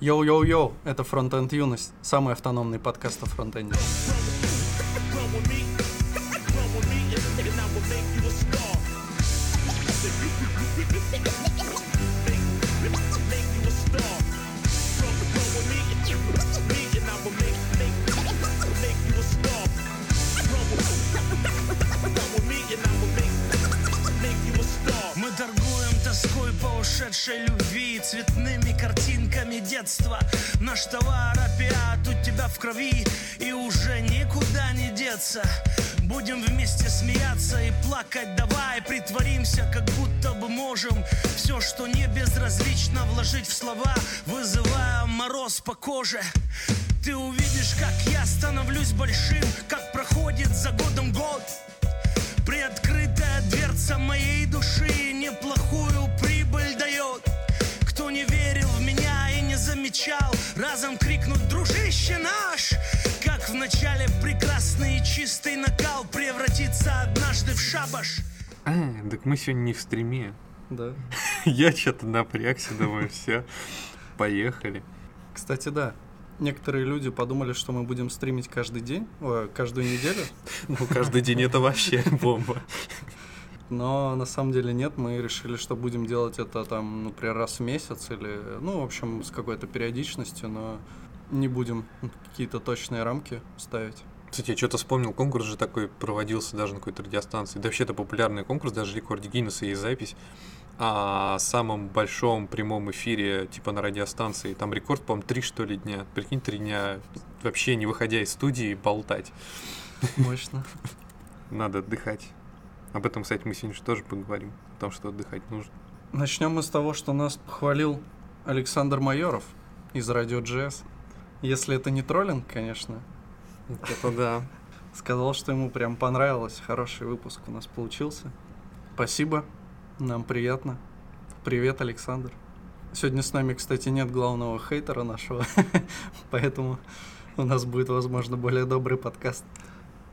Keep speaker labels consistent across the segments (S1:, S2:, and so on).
S1: Йоу-йоу-йоу, это Фронтенд Юность, самый автономный подкаст о фронтенде.
S2: Мы торгуем тоской по ушедшей любви Цветными картинками детства Наш товар опять у тебя в крови И уже никуда не деться. Будем вместе смеяться и плакать. Давай притворимся, как будто бы можем Все, что не безразлично вложить в слова. Вызывая мороз по коже. Ты увидишь, как я становлюсь большим Как проходит за годом год. Приоткрытая дверца моей замечал, разом крикнут «Дружище наш!» Как в начале прекрасный и чистый накал превратится однажды в шабаш.
S3: А, так мы сегодня не в стриме.
S1: Да.
S3: Я что-то напрягся, думаю, все, поехали.
S1: Кстати, да, некоторые люди подумали, что мы будем стримить каждый день, о, каждую неделю,
S3: Ну, каждый день это вообще бомба.
S1: Но на самом деле нет, мы решили, что будем делать это там, например, раз в месяц или, ну, в общем, с какой-то периодичностью, но не будем какие-то точные рамки ставить.
S3: Кстати, я что-то вспомнил, конкурс же такой проводился даже на какой-то радиостанции. Да вообще это популярный конкурс, даже в рекорде Гиннесса есть запись о самом большом прямом эфире, типа на радиостанции. Там рекорд, по-моему, три что ли дня. Прикинь, три дня вообще не выходя из студии болтать.
S1: Мощно.
S3: Надо отдыхать. Об этом, кстати, мы сегодня же тоже поговорим. О том, что отдыхать нужно.
S1: Начнем мы с того, что нас похвалил Александр Майоров из Радио GS. Если это не троллинг, конечно,
S3: Это да.
S1: сказал, что ему прям понравилось. Хороший выпуск у нас получился. Спасибо, нам приятно. Привет, Александр. Сегодня с нами, кстати, нет главного хейтера нашего, поэтому у нас будет, возможно, более добрый подкаст.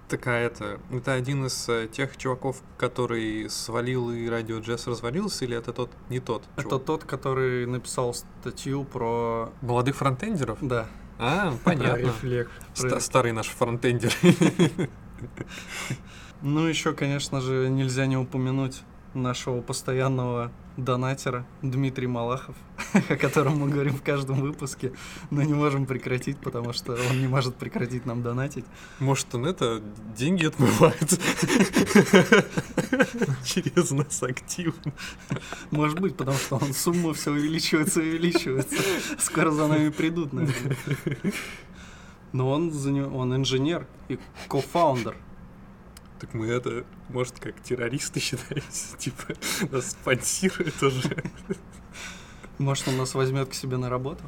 S3: Такая это. Это один из э, тех чуваков, который свалил и радио джесс развалился, или это тот не тот?
S1: Это
S3: чувак?
S1: тот, который написал статью про...
S3: Молодых фронтендеров?
S1: Да,
S3: А, понятно. Ста- Старый наш фронтендер.
S1: Ну, еще, конечно же, нельзя не упомянуть нашего постоянного донатера Дмитрий Малахов, о котором мы говорим в каждом выпуске, но не можем прекратить, потому что он не может прекратить нам донатить.
S3: Может, он это деньги отмывает через нас активно.
S1: Может быть, потому что он сумма все увеличивается и увеличивается. Скоро за нами придут, наверное. Но он, он инженер и кофаундер.
S3: Так мы это, может, как террористы считаемся? Типа, нас спонсирует уже.
S1: Может, он нас возьмет к себе на работу,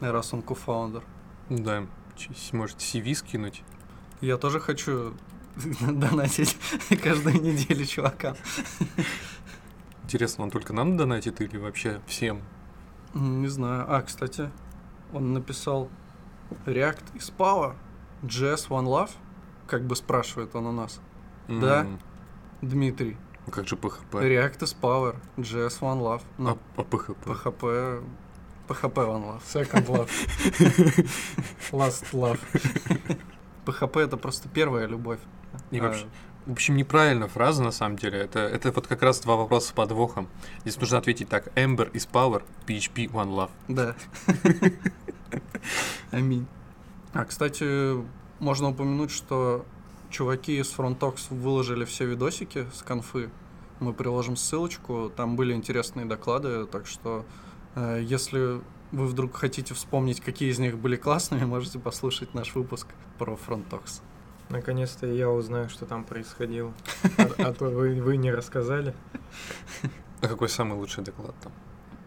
S1: раз он кофаундер.
S3: Да, чё, может, CV скинуть?
S1: Я тоже хочу донатить каждую неделю чувакам.
S3: Интересно, он только нам донатит или вообще всем?
S1: Не знаю. А, кстати, он написал React is power, JS one love. Как бы спрашивает он у нас. Да.
S3: М,
S1: Дмитрий,
S3: Как же PHP?
S1: React is power, JS one love.
S3: А,
S1: Ну,
S3: а PHP?
S1: PHP... PHP one love.
S4: Second love. Last love.
S1: PHP это просто первая любовь.
S3: И
S1: А,
S3: вообще, в общем, неправильная фраза, на самом деле. Это, это вот как раз два вопроса с подвохом. Здесь нужно ответить так. Ember is power, PHP one love.
S1: Да. Аминь. А, кстати, можно упомянуть, что чуваки из Frontox выложили все видосики с конфы. Мы приложим ссылочку, там были интересные доклады, так что э, если вы вдруг хотите вспомнить, какие из них были классными, можете послушать наш выпуск про Frontox.
S4: Наконец-то я узнаю, что там происходило. А, то вы, вы не рассказали.
S3: А какой самый лучший доклад там?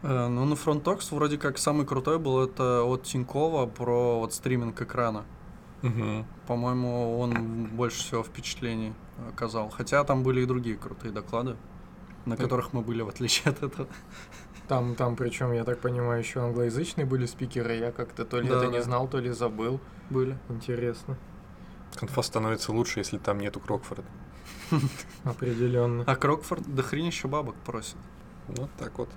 S1: Э, ну, на Frontox вроде как самый крутой был это от Тинькова про вот стриминг экрана.
S3: Мгм.
S1: По-моему, он больше всего впечатлений оказал. Хотя там были и другие крутые доклады, на
S4: Да.
S1: которых мы были, в отличие от этого.
S4: Там, там, причем, я так понимаю, еще англоязычные были спикеры. Я как-то то ли
S1: Да,
S4: это не
S1: да.
S4: знал, то ли забыл.
S1: Были.
S4: Интересно.
S3: Конфа становится лучше, если там нету Крокфорда.
S4: Определенно.
S1: А Крокфорд до хренища бабок просит.
S3: Вот так вот.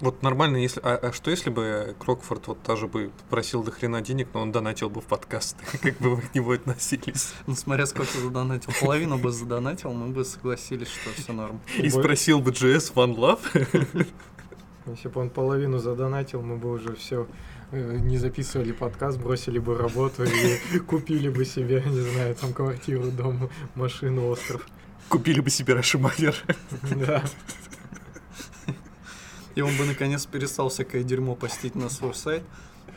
S3: Вот нормально, если. А, а что если бы Крокфорд вот тоже бы просил до хрена денег, но он донатил бы в подкаст? Как бы вы к нему относились?
S1: Ну, смотря сколько задонатил. Половину бы задонатил, мы бы согласились, что все норм.
S3: И спросил бы GS One Love?
S4: Если бы он половину задонатил, мы бы уже все не записывали подкаст, бросили бы работу и купили бы себе, не знаю, там квартиру, дом, машину, остров.
S3: Купили бы себе Рашимайер.
S4: Да.
S1: И он бы наконец перестал всякое дерьмо постить на свой сайт,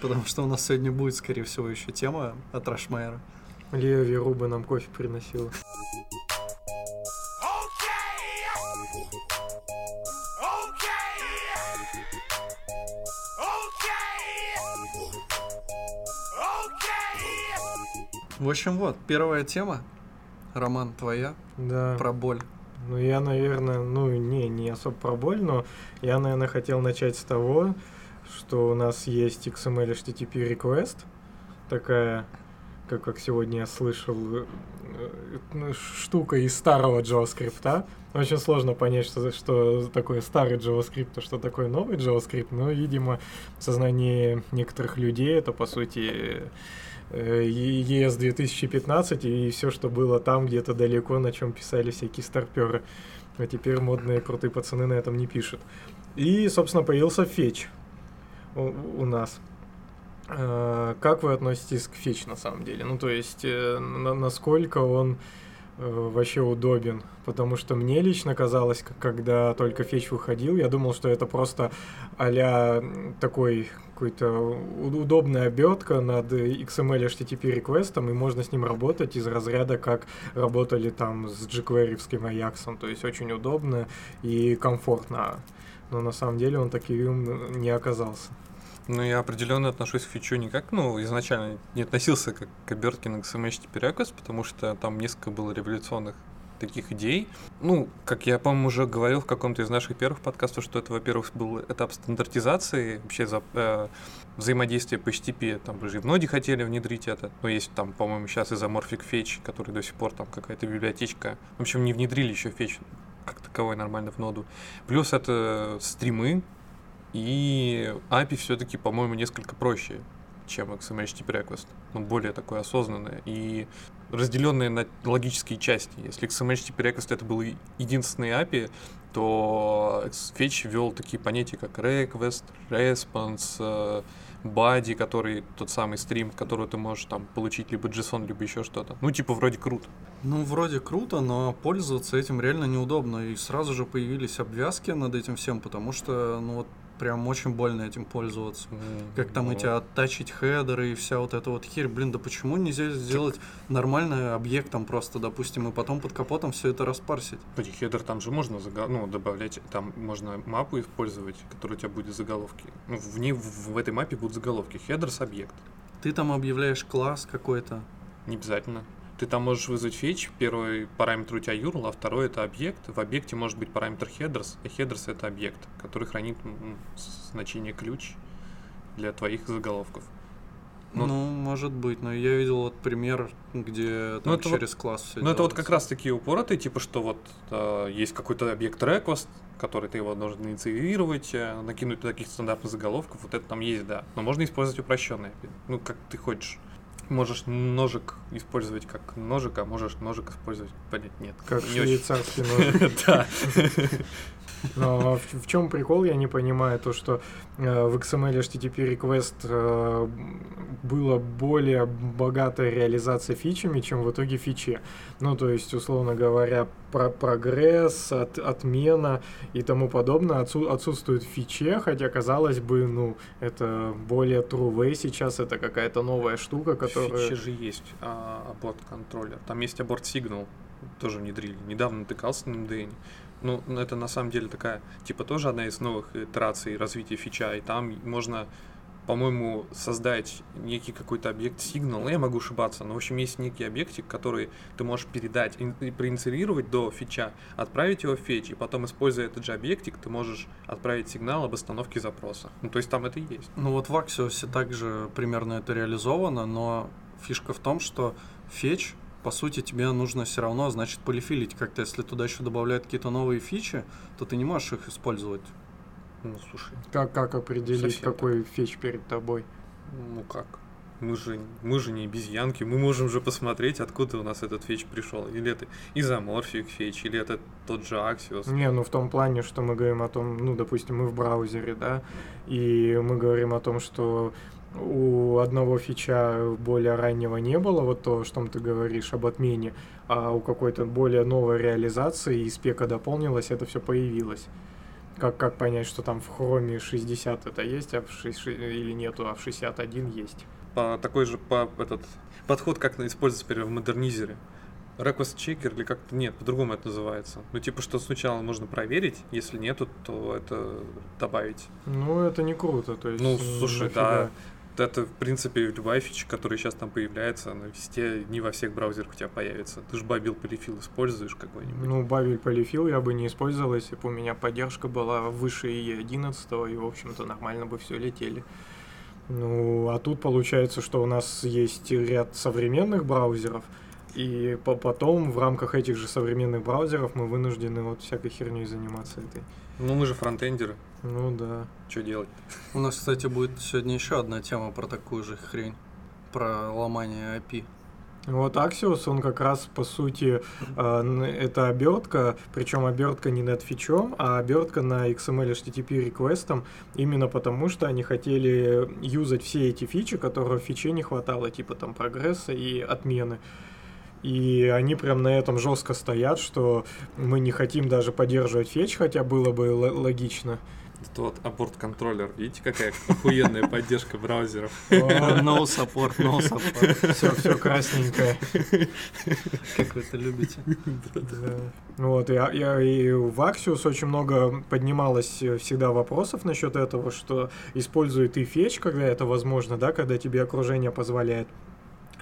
S1: потому что у нас сегодня будет, скорее всего, еще тема от Рашмайера.
S4: Лия Веруба нам кофе приносила.
S1: В общем, вот, первая тема. Роман, твоя?
S4: Да.
S1: Про боль.
S4: Ну, я, наверное, ну, не, не особо про боль, но я, наверное, хотел начать с того, что у нас есть XML HTTP request, такая, как, как сегодня я слышал, э, э, штука из старого JavaScript. Очень сложно понять, что, что такое старый JavaScript, а что такое новый JavaScript, но, видимо, в сознании некоторых людей это, по сути, ES 2015 и все, что было там где-то далеко, на чем писали всякие старперы. А теперь модные крутые пацаны на этом не пишут. И, собственно, появился фетч у, у нас. Э, как вы относитесь к фетч на самом деле? Ну, то есть, э, на, насколько он вообще удобен? Потому что мне лично казалось, когда только фетч выходил, я думал, что это просто а такой какой-то удобная обертка над XML HTTP реквестом, и можно с ним работать из разряда, как работали там с jQuery Ajax. То есть очень удобно и комфортно. Но на самом деле он таким не оказался.
S3: Ну, я определенно отношусь к фичу не как, ну, изначально не относился как к обертке на HTTP request, потому что там несколько было революционных таких идей. Ну, как я, по-моему, уже говорил в каком-то из наших первых подкастов, что это, во-первых, был этап стандартизации, вообще за, э, взаимодействия по HTTP, там уже и в ноде хотели внедрить это, но есть там, по-моему, сейчас изоморфик фетч, который до сих пор там какая-то библиотечка. В общем, не внедрили еще фетч как таковой нормально в ноду. Плюс это стримы, и API все-таки, по-моему, несколько проще, чем XML request. Ну, более такое осознанное. И разделенные на логические части. Если XML request это был единственный API, то Fetch ввел такие понятия, как request, response, э, body, который тот самый стрим, который ты можешь там получить либо JSON, либо еще что-то. Ну, типа, вроде круто.
S1: Ну, вроде круто, но пользоваться этим реально неудобно. И сразу же появились обвязки над этим всем, потому что, ну, вот прям очень больно этим пользоваться. Mm, как там вот. эти оттачить хедеры и вся вот эта вот херь. Блин, да почему нельзя сделать нормальный объект там просто, допустим, и потом под капотом все это распарсить?
S3: Эти хедер там же можно загов... ну, добавлять, там можно мапу использовать, которая у тебя будет заголовки. Ну, в ней, в, в этой мапе будут заголовки. Хедер с объект.
S1: Ты там объявляешь класс какой-то.
S3: Не обязательно. Ты там можешь вызвать фетч, первый параметр у тебя URL, а второй это объект. В объекте может быть параметр headers, и headers это объект, который хранит значение ключ для твоих заголовков.
S1: Ну, ну, может быть, но я видел вот пример, где там ну, это через
S3: вот,
S1: класс все
S3: Ну, это вот как раз такие упоротые, типа, что вот э, есть какой-то объект request, который ты его должен инициировать, э, накинуть таких стандартных заголовков, вот это там есть, да. Но можно использовать упрощенные, ну, как ты хочешь. Можешь ножик использовать как ножик, а можешь ножик использовать, понять, нет.
S4: Как швейцарский ножик.
S3: Да.
S4: Но в, в чем прикол, я не понимаю, то, что э, в XML HTTP request э, было более богатая реализация фичами, чем в итоге фиче. Ну, то есть, условно говоря, про прогресс, от, отмена и тому подобное отсу отсутствует в фиче, хотя, казалось бы, ну, это более true way сейчас, это какая-то новая штука, которая... В
S3: фиче же есть а, аборт-контроллер, там есть аборт-сигнал, тоже внедрили. Недавно натыкался на MDN. Ну, это на самом деле такая, типа, тоже одна из новых итераций развития фича, и там можно, по-моему, создать некий какой-то объект сигнал, я могу ошибаться, но, в общем, есть некий объектик, который ты можешь передать, и проинициировать до фича, отправить его в фетч, и потом, используя этот же объектик, ты можешь отправить сигнал об остановке запроса. Ну, то есть там это и есть.
S1: Ну, вот в Axios также примерно это реализовано, но фишка в том, что фетч по сути, тебе нужно все равно, значит, полифилить как-то. Если туда еще добавляют какие-то новые фичи, то ты не можешь их использовать
S3: Ну, слушай,
S4: Как, как определить,
S3: Совсем
S4: какой фетч перед тобой?
S3: ну как? Мы же, мы же не обезьянки, мы можем же посмотреть, откуда у нас этот фетч пришел. Или это изоморфик фетч, или это тот же Axios.
S4: Не, ну в том плане, что мы говорим о том, ну, допустим, мы в браузере, да, и мы говорим о том, что у одного фича более раннего не было, вот то, что ты говоришь об отмене, а у какой-то более новой реализации и спека дополнилась, это все появилось. Как, как понять, что там в хроме 60 это есть, а в 6, или нету, а в 61 есть?
S3: По, такой же по, этот, подход, как используется теперь в модернизере. Request checker или как-то нет, по-другому это называется. Ну, типа, что сначала можно проверить, если нету, то это добавить.
S4: Ну, это не круто, то есть...
S3: Ну,
S4: м,
S3: слушай,
S4: нафига?
S3: да, это, в принципе, любая фича, которая сейчас там появляется, она везде, не во всех браузерах у тебя появится. Ты же бабил полифил используешь какой-нибудь.
S4: Ну, Бавель полифил я бы не использовал, если бы у меня поддержка была выше E11, и, в общем-то, нормально бы все летели. Ну, а тут получается, что у нас есть ряд современных браузеров, и по потом в рамках этих же современных браузеров мы вынуждены вот всякой херней заниматься этой.
S3: Ну, мы же фронтендеры,
S4: Ну да.
S3: что делать?
S1: У нас, кстати, будет сегодня еще одна тема про такую же хрень. Про ломание API.
S4: Вот Axios, он как раз по сути э, это обертка, причем обертка не над фичом, а обертка на XML HTTP реквестом, именно потому что они хотели юзать все эти фичи, которые в фиче не хватало, типа там прогресса и отмены. И они прям на этом жестко стоят, что мы не хотим даже поддерживать фетч, хотя было бы л- логично.
S3: Это вот аборт-контроллер, видите, какая охуенная поддержка браузеров.
S1: No support, no support.
S4: Все, все красненькое.
S1: Как вы это любите.
S4: Вот, я, я и в Axios очень много поднималось э, всегда вопросов насчет этого, что использует и фетч, когда это возможно, да, когда тебе окружение позволяет.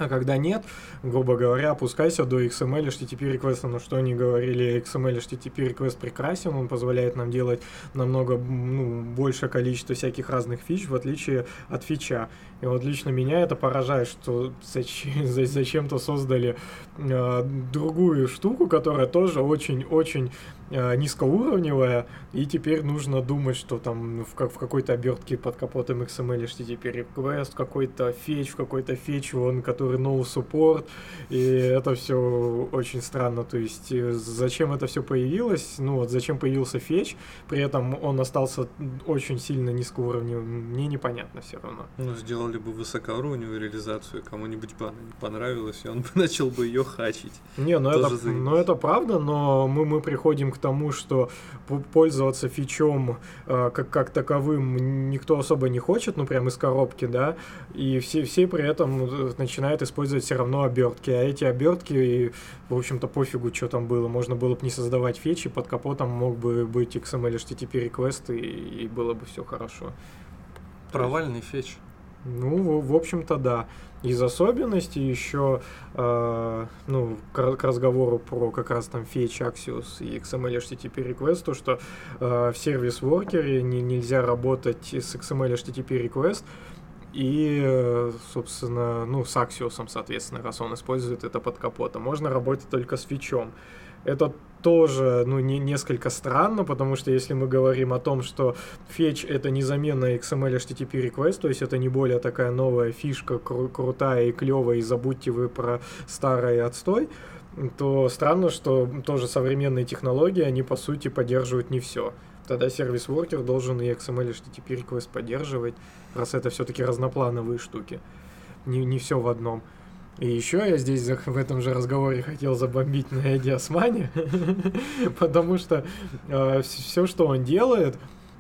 S4: А когда нет, грубо говоря, опускайся до XML HTTP реквеста. Но что они говорили, XML HTTP реквест прекрасен, он позволяет нам делать намного ну, большее количество всяких разных фич, в отличие от фича. И вот лично меня это поражает, что зачем, за- зачем-то создали э, другую штуку, которая тоже очень-очень э, низкоуровневая, и теперь нужно думать, что там в, как, в какой-то обертке под капотом XML HTTP request, какой-то фетч, какой-то фетч, он, который no support, и это все очень странно, то есть э, зачем это все появилось, ну вот зачем появился фетч, при этом он остался очень сильно низкоуровневым, мне непонятно все равно.
S3: Ну, сделали бы высокоуровневую реализацию, кому-нибудь бы она не понравилась, и он бы начал бы ее хачить.
S4: Не, ну
S3: Тоже
S4: это, ну это правда, но мы, мы приходим к тому, что пользоваться фичом э, как, как таковым никто особо не хочет, ну прям из коробки, да, и все, все при этом э, начинают использовать все равно обертки, а эти обертки, и, в общем-то, пофигу, что там было, можно было бы не создавать фичи, под капотом мог бы быть XML HTTP request, и, и было бы все хорошо.
S1: Провальный фетч.
S4: Ну, в, общем-то, да. Из особенностей еще, э, ну, к, к разговору про как раз там Fetch, Axios и XML HTTP request, то, что э, в сервис-воркере не, нельзя работать с XML HTTP request и, собственно, ну, с Axios, соответственно, раз он использует это под капотом. Можно работать только с фичом. Это тоже, ну, не, несколько странно, потому что если мы говорим о том, что Fetch это не замена XML HTTP request, то есть это не более такая новая фишка, кру- крутая и клевая, и забудьте вы про старый отстой, то странно, что тоже современные технологии, они по сути поддерживают не все. Тогда сервис-воркер должен и XML HTTP request поддерживать, раз это все-таки разноплановые штуки. Не, не все в одном. И еще я здесь в этом же разговоре хотел забомбить на Эдди Османе, потому что все, что он делает,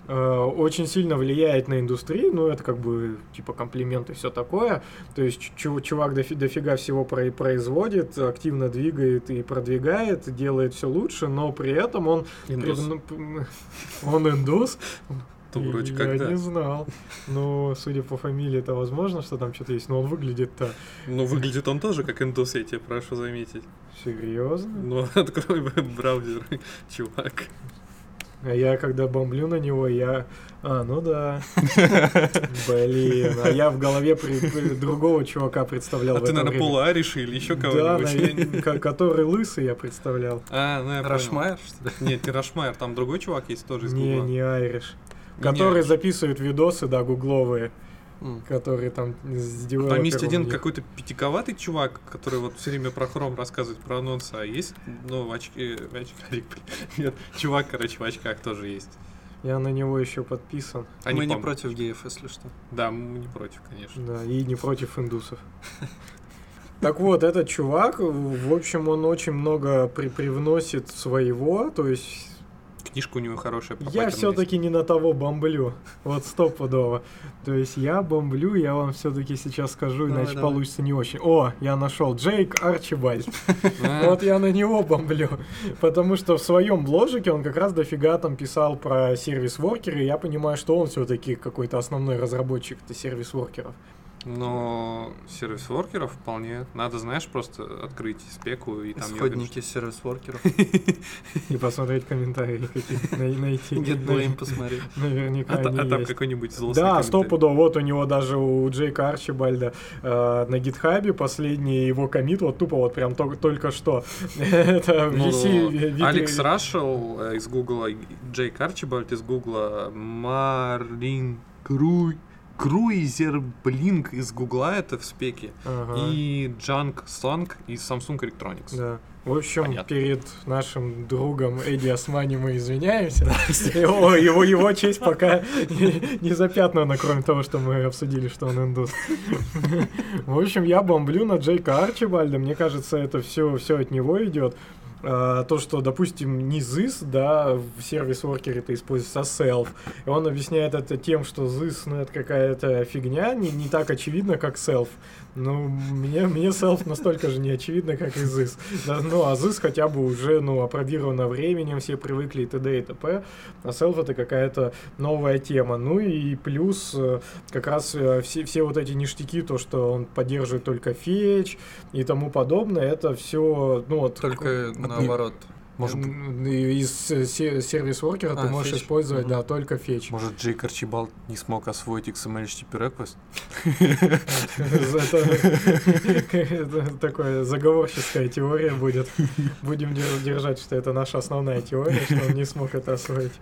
S4: э, очень сильно влияет на индустрию, ну, это как бы, типа, комплимент и все такое. То есть, чу- чувак дофи- дофига всего про- производит, активно двигает и продвигает, делает все лучше, но при этом он...
S3: Индус.
S4: ну, Он индус?
S3: То вроде
S4: Я
S3: как да.
S4: не знал. Ну, судя по фамилии, это возможно, что там что-то есть, но он выглядит-то
S3: Но выглядит он тоже как индус, я тебе прошу заметить.
S4: серьезно.
S3: Ну, открой браузер, чувак.
S4: А я когда бомблю на него, я... А, ну да. Блин, а я в голове при- другого чувака представлял
S3: А ты, наверное,
S4: время.
S3: Пола Ариша или еще
S4: Да,
S3: кого-нибудь?
S4: ко- который лысый я представлял.
S3: А, ну я понял.
S1: Рашмайер, что ли?
S3: Нет, не Рашмайер, там другой чувак есть тоже из
S4: Не, не Айриш. Который записывает видосы, да, гугловые,
S1: М.
S4: которые там с
S3: Там есть один какой-то пятиковатый чувак, который вот все время про хром рассказывает про анонсы, а есть, ну, в очки, в очках, блин, нет, чувак, короче, в очках тоже есть.
S4: Я на него еще подписан.
S3: А
S1: Мы не
S3: помню.
S1: против геев, если что.
S3: Да, мы не против, конечно.
S4: Да, и не против индусов. Так вот, этот чувак, в общем, он очень много при привносит своего, то есть
S3: Книжка у него хорошая.
S4: я все-таки не на того бомблю, вот стопудово. То есть я бомблю, я вам все-таки сейчас скажу,
S1: Давай,
S4: иначе
S1: давай.
S4: получится не очень. О, я нашел Джейк Арчибальд. Вот я на него бомблю. Потому что в своем бложике он как раз дофига там писал про сервис-воркеры. Я понимаю, что он все-таки какой-то основной разработчик это сервис-воркеров.
S3: Но сервис-воркеров вполне. Надо, знаешь, просто открыть спеку и там.
S1: Исходники сервис-воркеров.
S4: И посмотреть комментарии какие най- найти.
S1: Blame посмотреть.
S4: Наверняка
S3: А, а там какой-нибудь злостный
S4: Да, стопудово. Вот у него даже у Джейка Арчибальда э, на гитхабе последний его комит, вот тупо вот прям тол- только что. Это
S3: Ну, Алекс Рашел э, из Гугла, Джейк Арчибальд из Гугла, Марлин Круй, Круизер Блинк из Гугла, это в спеке,
S4: Ага.
S3: и Джанк Сонг из Samsung Electronics.
S4: Да. В общем,
S3: Понятно.
S4: перед нашим другом Эдди Османи мы извиняемся. Его, его, его честь пока не, не запятнана, кроме того, что мы обсудили, что он индус. В общем, я бомблю на Джейка Арчибальда. Мне кажется, это все, все от него идет. А, то, что, допустим, не ZIS, да, в сервис-воркере это используется, а self. И он объясняет это тем, что ZIS, ну, это какая-то фигня, не, не так очевидно, как self. Ну, мне, мне self настолько же не очевидно, как и ZIS. Да, ну, а ZIS хотя бы уже, ну, опробировано временем, все привыкли и т.д. и т.п. А self это какая-то новая тема. Ну и плюс э, как раз э, все, все вот эти ништяки, то, что он поддерживает только фетч и тому подобное, это все, ну, вот...
S1: Только наоборот.
S3: Может,
S4: Из э, се- сервис-воркера ты
S1: А,
S4: можешь
S1: фетч.
S4: использовать,
S1: Мгм.
S4: да, только фетч.
S3: может Джейк Арчибалд не смог освоить XML HTTP request?
S4: Это такое заговорческая теория будет. Будем дер- держать, что это наша основная теория, что он не смог это освоить.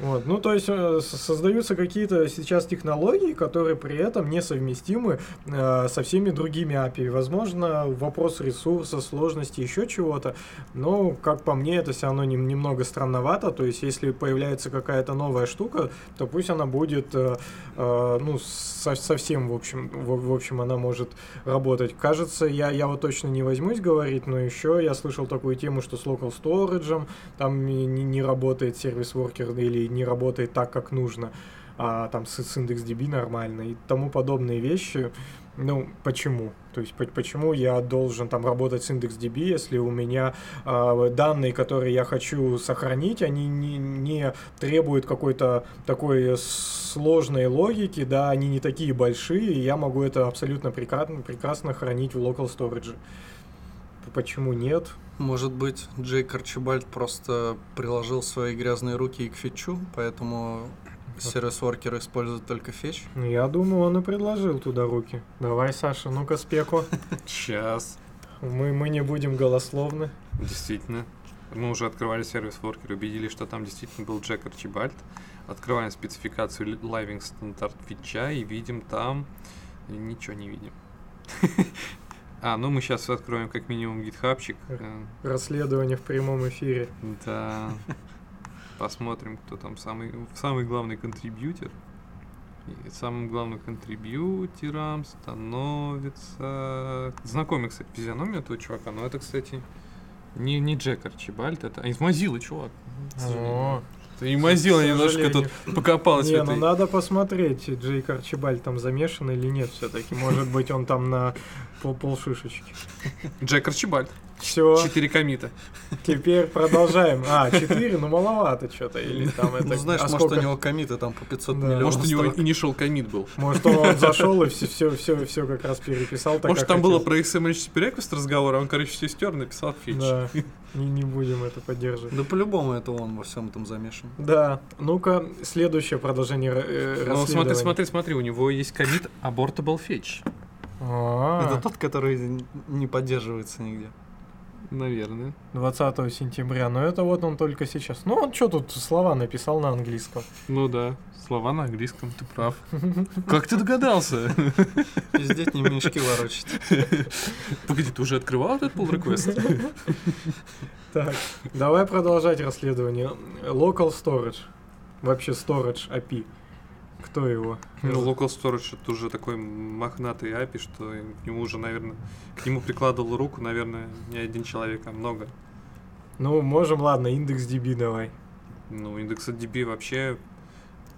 S4: Вот. Ну, то есть э, создаются какие-то сейчас технологии, которые при этом несовместимы э, со всеми другими API. Возможно, вопрос ресурса, сложности, еще чего-то. Но, как по мне, это все равно нем- немного странновато. То есть, если появляется какая-то новая штука, то пусть она будет, э, э, ну, со- совсем, в общем, в, в общем, она может работать. Кажется, я, я вот точно не возьмусь говорить, но еще я слышал такую тему, что с local storage там не, не- не работает сервис-воркер или не работает так, как нужно, а там с, с IndexDB нормально и тому подобные вещи. Ну, почему? То есть, по- почему я должен там работать с IndexDB, если у меня а, данные, которые я хочу сохранить, они не, не требуют какой-то такой сложной логики, да, они не такие большие, и я могу это абсолютно прекрасно, прекрасно хранить в local storage. Почему нет?
S1: Может быть, Джейк Арчибальд просто приложил свои грязные руки и к фетчу, поэтому сервис-воркер использует только фетч.
S4: Ну, Я думаю, он и предложил туда руки. Давай, Саша, ну-ка спеку.
S3: Сейчас.
S4: Мы, мы не будем голословны.
S3: Действительно. Мы уже открывали сервис Worker, убедились, что там действительно был Джек Арчибальд. Открываем спецификацию Living Standard фича и видим там... Ничего не видим. А, ну мы сейчас откроем как минимум гитхабчик. Э,
S4: Расследование в прямом эфире.
S3: Да. Посмотрим, кто там самый, самый главный контрибьютер. И самым главным контрибьютером становится... Знакомый, кстати, физиономия этого чувака, но это, кстати, не, не Джек Арчибальд, это... А, из Мозилы, чувак.
S4: О,
S3: И Мозила
S4: к
S3: немножко тут покопалась в
S4: Не, ну надо посмотреть, Джейк Арчибальд там замешан или нет все-таки. Может быть, он там на пол полшишечки.
S3: Джек Арчибальд.
S4: Все,
S3: Четыре комита.
S4: теперь продолжаем. А, 4, ну маловато что-то. Или там это...
S1: ну, знаешь,
S4: а
S1: может,
S4: сколько?
S1: у него комиты там по 500
S4: Да.
S1: миллионов
S3: Может, у него initial комит был.
S4: Может, он зашел и все, все, все, все как раз переписал. так,
S3: Может, там было
S4: хотел.
S3: про XML HTTP request разговор, а он, короче, все стер, написал фич.
S4: Да, не, не будем это поддерживать.
S1: Да по-любому это он во всем этом замешан.
S4: Да, ну-ка, следующее продолжение э,
S3: Ну, смотри, смотри, смотри, у него есть комит abortable fetch.
S4: А,
S1: Это тот, который не поддерживается нигде.
S3: Наверное.
S4: 20 сентября. Но это вот он только сейчас. Ну, он что тут слова написал на английском?
S3: Ну да, слова на английском, ты прав. Как ты догадался?
S1: Пиздеть не мешки ворочать.
S3: Погоди, ты уже открывал этот pull request?
S4: Так, давай продолжать расследование. Local Storage. Вообще Storage API. Кто его?
S3: Ну, Local Storage это уже такой мохнатый API, что к нему уже, наверное, к нему прикладывал руку, наверное, не один человек, а много.
S4: Ну, можем, ладно, индекс DB давай.
S3: Ну, индекс DB вообще,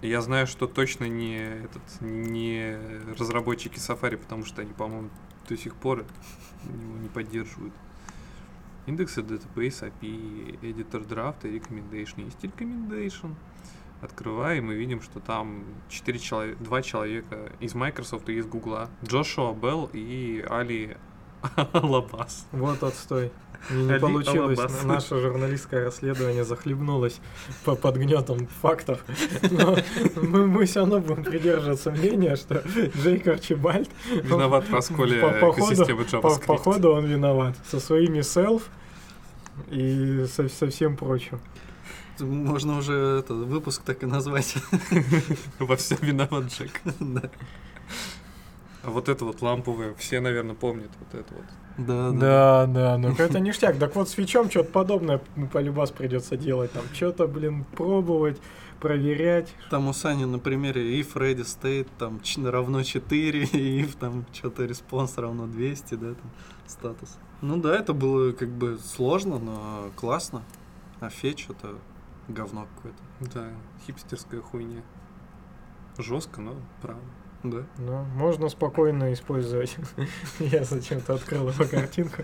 S3: я знаю, что точно не этот, не разработчики Safari, потому что они, по-моему, до сих пор его не поддерживают. Индексы Database, API, Editor Draft и Recommendation. Есть Recommendation. Открываем и видим, что там 4 человека, 2 человека из Microsoft и из Google. Джошуа Белл и Али Лабас.
S4: Вот отстой. Не, не получилось.
S3: Алабас.
S4: На- Наше журналистское расследование захлебнулось по, под гнетом фактов. Но мы, мы все равно будем придерживаться мнения, что Джейк Арчибальд
S3: Виноват в расколе
S4: По-
S3: экосистемы
S4: по,
S3: JavaScript.
S4: походу он виноват. Со своими self и со, со всем прочим.
S1: Можно уже это, выпуск так и назвать.
S3: Во всем виноват Джек.
S1: Да,
S3: А вот это вот ламповое, все, наверное, помнят вот это вот.
S1: да.
S4: Да, да, ну это ништяк. Так вот с fetch ом что-то подобное ну, полюбас придется делать. Там что-то, блин, пробовать, проверять.
S1: Там у Сани на примере if ready state там равно 4, и if там что-то response равно 200, да, там статус. Ну да, это было как бы сложно, но классно. А fetch это говно какое-то.
S3: Да, хипстерская хуйня. Жестко, но правда.
S1: Да.
S4: Ну, можно спокойно использовать. Я зачем-то открыл его картинку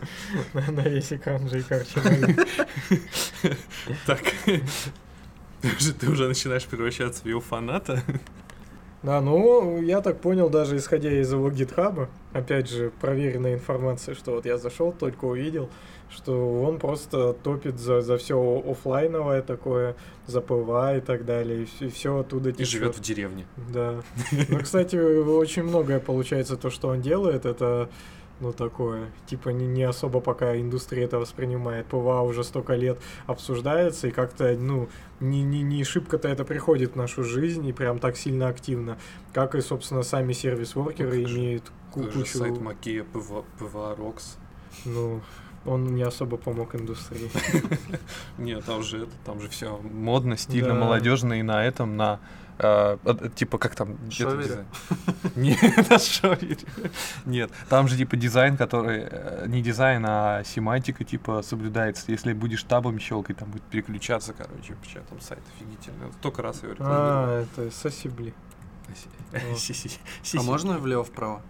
S4: на, весь экран Джейка Арчибальда.
S3: Так. Ты уже, ты уже начинаешь превращаться в его фаната.
S4: Да, ну, я так понял, даже исходя из его гитхаба, опять же, проверенная информация, что вот я зашел, только увидел, что он просто топит за, за все оффлайновое такое, за PWA и так далее, и все, оттуда
S3: И
S4: течет.
S3: живет в деревне.
S4: Да. Ну, кстати, очень многое получается то, что он делает, это ну такое, типа не, не особо пока индустрия это воспринимает. PWA уже столько лет обсуждается, и как-то, ну, не, не, не шибко-то это приходит в нашу жизнь, и прям так сильно активно, как и, собственно, сами service
S3: worker ы Ну,
S4: имеют ку-
S3: Как же
S4: кучу...
S3: сайт Макея PW, PWA Rocks.
S4: Ну, он не особо помог индустрии.
S3: Нет, там же это, там же все модно, стильно, молодежно и на этом, на э, э, типа как там. Нет, на. Нет, там же типа дизайн, который э, не дизайн, а семантика типа соблюдается. Если будешь табами щелкать, там будет переключаться, короче, вообще там сайт офигительный. Только раз рекламировал.
S4: А, это сосибли.
S1: А можно влево-вправо?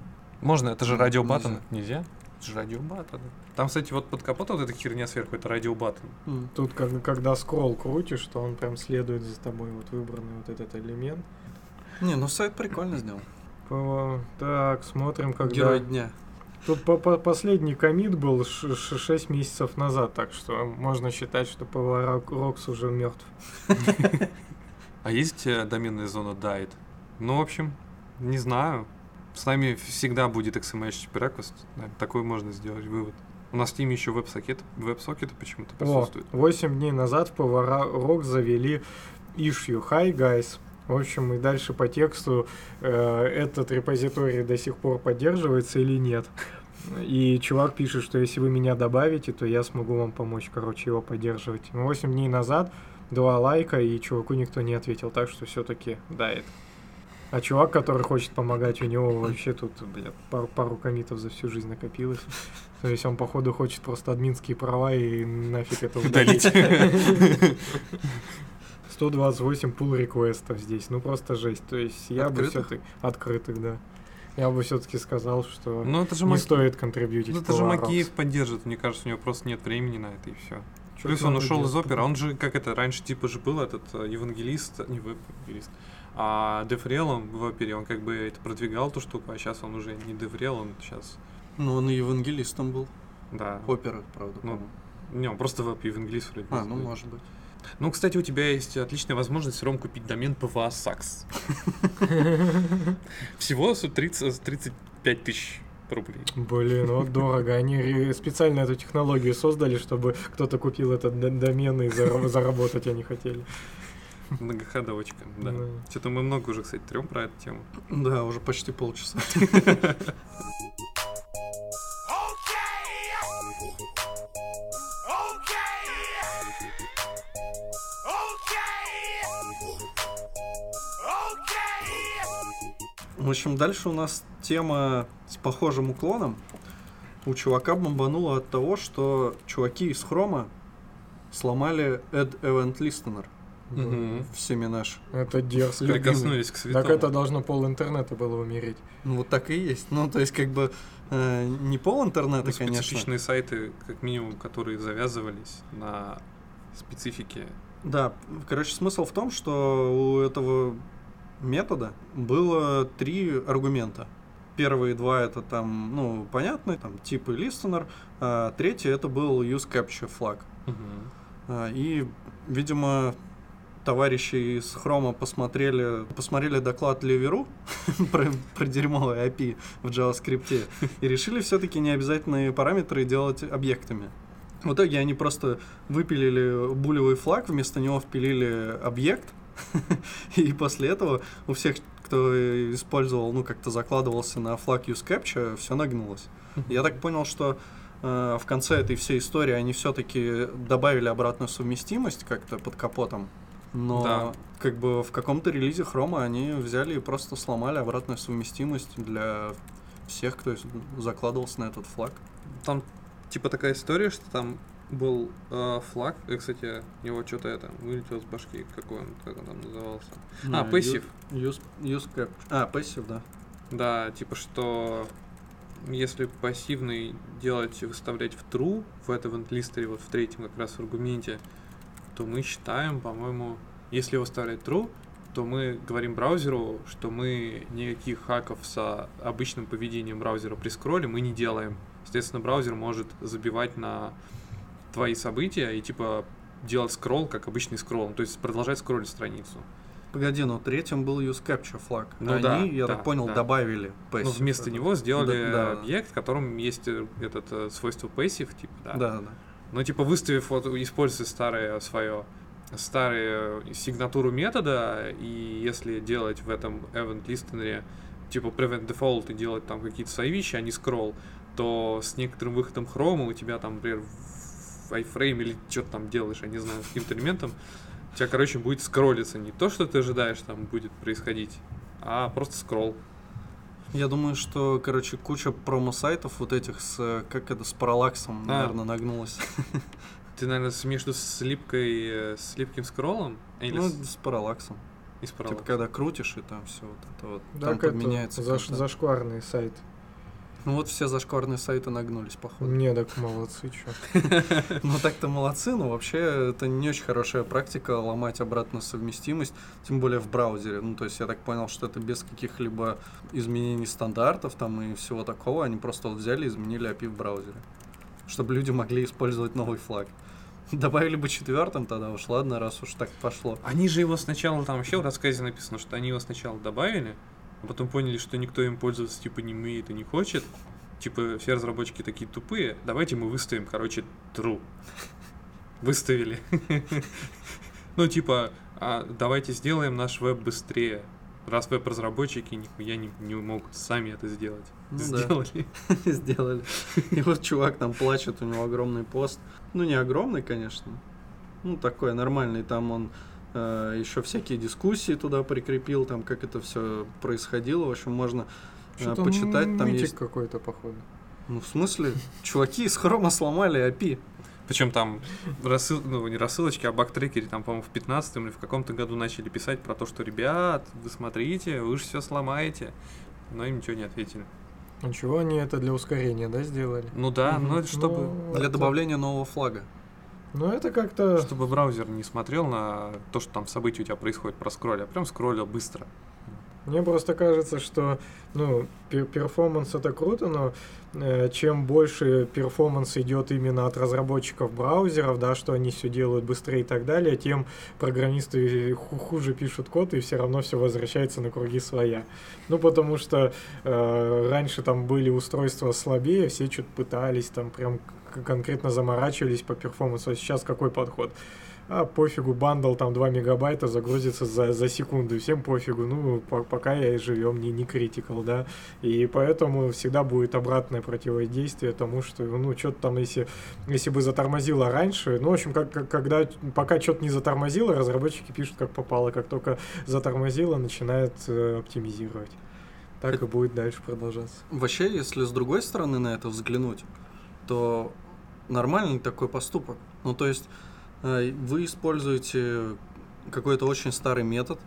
S3: Можно, это же
S1: М,
S3: радио
S1: нельзя.
S3: Это же radio button. Там, кстати, вот под капотом вот эта херня сверху, это radio button.
S1: М.
S4: Тут, как, когда скролл крутишь, то он прям следует за тобой, вот выбранный вот этот элемент.
S1: Не, ну сайт прикольно сделал.
S4: По- Так, смотрим, когда...
S1: Герой дня.
S4: Тут по по последний commit был 6 месяцев назад, так что можно считать, что PWA Rocks уже мертв.
S3: А есть э, доменная зона dead? Ну, в общем, не знаю. С нами всегда будет XML request. Такой можно сделать вывод. У нас в стриме еще WebSocket, WebSocket ы почему-то
S4: О,
S3: присутствуют.
S4: 8 дней назад PWA Rocks завели issue Hi, guys. В общем, и дальше по тексту э, этот репозиторий до сих пор поддерживается или нет. И чувак пишет, что если вы меня добавите, то я смогу вам помочь, короче, его поддерживать. 8 дней назад два лайка, и чуваку никто не ответил, так что все-таки да, это. А чувак, который хочет помогать, у него вообще тут, блядь, пару, пару комитов за всю жизнь накопилось. То есть он, походу, хочет просто админские права и нафиг это удалить.
S3: Удалить.
S4: 128 пул реквестов здесь, ну просто жесть. То есть я бы все-таки... Открытых, да. Я бы все-таки сказал, что
S3: Ну, это же
S4: не
S3: Мак-
S4: стоит контрибьютить.
S3: ну, это же. Макеев поддержит. Мне кажется, у него просто нет времени на это и все. Плюс он ушел из опера. Он же, как это, раньше типа же был этот э, евангелист, не евангелист, а Дефрелом в опере, он как бы это продвигал ту штуку, а сейчас он уже не Дефрел, он сейчас,
S1: Ну, он и евангелистом был.
S3: да.
S1: Опера, правда.
S3: Ну. Не, он просто в евангелист вроде.
S1: А, ну может быть.
S3: Ну, кстати, у тебя есть отличная возможность, Ром, купить домен PVA Сакс. Всего с- 30, 35 тысяч рублей.
S4: Блин, вот дорого. Они специально эту технологию создали, чтобы кто-то купил этот домен и зар- заработать они хотели.
S3: Многоходовочка, да. Что-то мы много уже, кстати, трем про эту тему.
S1: Да, уже почти полчаса. В общем, дальше у нас тема с похожим уклоном. У чувака бомбануло от того, что чуваки из Хрома сломали Add Event Listener
S3: Мгм.
S1: в семенаж.
S4: Это дерзко.
S3: Прикоснулись к
S4: Так
S3: святому.
S4: это должно пол интернета было умереть.
S1: Ну, вот так и есть. Ну, то есть, как бы, э, не пол интернета,
S3: Ну,
S1: конечно.
S3: специфичные сайты, как минимум, которые завязывались на специфике.
S1: Да, короче, смысл в том, что у этого метода было три аргумента. Первые два это там, ну, понятно, там типы listener, а третий это был use capture флаг. А, И, видимо, товарищи из Хрома посмотрели, посмотрели доклад Леверу про, про дерьмовое API в JavaScript и решили все-таки необязательные параметры делать объектами. В итоге они просто выпилили булевый флаг, вместо него впилили объект, и после этого у всех, кто использовал, ну, как-то закладывался на флаг useCapture, все нагнулось. Я так понял, что э, в конце этой всей истории они все-таки добавили обратную совместимость как-то под капотом. Но
S3: Да.
S1: как бы в каком-то релизе хрома они взяли и просто сломали обратную совместимость для всех, кто закладывался на этот флаг.
S3: Там типа такая история, что там был э, флаг, и, кстати, у него что-то это вылетело с башки, какой он, как он там назывался. А,
S1: Ну,
S3: пассив.
S1: Use, use cap- А, пассив, да.
S3: Да, типа что если пассивный делать, выставлять в true в этом event вот в третьем как раз в аргументе, то мы считаем, по-моему, если выставлять true, то мы говорим браузеру, что мы никаких хаков с обычным поведением браузера при скролле мы не делаем. Соответственно, браузер может забивать на твои события и типа делать скролл, как обычный скролл, то есть продолжать скроллить страницу.
S1: Погоди, но третьем был use capture флаг.
S3: Ну
S1: Они,
S3: да,
S1: я
S3: да,
S1: так понял,
S3: да.
S1: добавили passive.
S3: вместо него сделали
S1: Да, да.
S3: объект, в котором есть э, этот э, свойство passive, типа, да.
S1: Да, да.
S3: Ну, типа, выставив, вот, используя старое свое, старую сигнатуру метода, и если делать в этом event listener, типа, prevent default и делать там какие-то свои вещи, а не scroll, то с некоторым выходом хрома у тебя там, например, в iframe или что-то там делаешь, я не знаю, с каким-то элементом, у тебя, короче, будет скроллиться не то, что ты ожидаешь там будет происходить, а просто скролл.
S1: Я думаю, что, короче, куча промо-сайтов вот этих с, э, как это, с параллаксом,
S3: А.
S1: наверное, нагнулась.
S3: Ты, наверное, с- между слипкой, э, с липким скроллом или
S1: Ну,
S3: с,
S1: с параллаксом.
S3: и с
S1: Типа,
S3: параллаксом?
S1: когда крутишь, и там все вот это вот, там
S4: Так это
S1: подменяется.
S4: заш- зашкварный сайт.
S1: Ну вот все зашкварные сайты нагнулись, походу.
S4: Мне так молодцы, чё.
S1: Ну так-то молодцы, но вообще это не очень хорошая практика ломать обратную совместимость, тем более в браузере. Ну то есть я так понял, что это без каких-либо изменений стандартов там и всего такого, они просто вот взяли и изменили API в браузере, чтобы люди могли использовать новый флаг. Добавили бы четвертым тогда уж, ладно, раз уж так пошло.
S3: Они же его сначала, там вообще в рассказе написано, что они его сначала добавили, а потом поняли, что никто им пользоваться типа не умеет и не хочет. Типа все разработчики такие тупые, давайте мы выставим, короче, true. Выставили. Ну, типа, а давайте сделаем наш веб быстрее. Раз веб-разработчики нихуя не, не могут сами это сделать.
S1: Ну да.
S3: Сделали.
S1: Сделали. И вот чувак там плачет, у него огромный пост. Ну, не огромный, конечно. Ну, такой нормальный. Там он еще всякие дискуссии туда прикрепил, там как это все происходило. В общем, можно э,
S4: Что-то
S1: почитать. Там есть...
S4: какой-то, походу.
S1: Ну, в смысле, чуваки из хрома сломали API.
S3: Причем там рассыл, ну, не рассылочки, а бактрекеры там, по-моему, в 15 или в каком-то году начали писать про то, что ребят, вы смотрите, вы же все сломаете. Но им ничего не ответили.
S4: А чего они это для ускорения, да, сделали?
S3: Ну да,
S1: Мгм.
S3: ну это чтобы,
S4: Ну,
S1: Для
S4: это-
S1: добавления нового флага.
S4: Ну, это как-то...
S3: чтобы браузер не смотрел на то, что там события у тебя происходят про скролль, а прям скроллил быстро.
S4: Мне просто кажется, что ну, performance это круто, но э, чем больше performance идет именно от разработчиков браузеров, да, что они все делают быстрее и так далее, тем программисты хуже пишут код и все равно все возвращается на круги своя. Ну, потому что э, раньше там были устройства слабее, все что-то пытались, там прям конкретно заморачивались по performance у. А сейчас какой подход? А пофигу, бандл там 2 мегабайта загрузится за, за секунду, всем пофигу, ну, по, пока я и живем, не, не критикал, да, и поэтому всегда будет обратное противодействие тому, что, ну, что-то там, если, если бы затормозило раньше, ну, в общем, как, как, когда, пока что-то не затормозило, разработчики пишут как попало, как только затормозило, начинают э, оптимизировать. Так это... и будет дальше продолжаться.
S1: Вообще, если с другой стороны на это взглянуть, то нормальный такой поступок. Ну, то есть вы используете какой-то очень старый метод,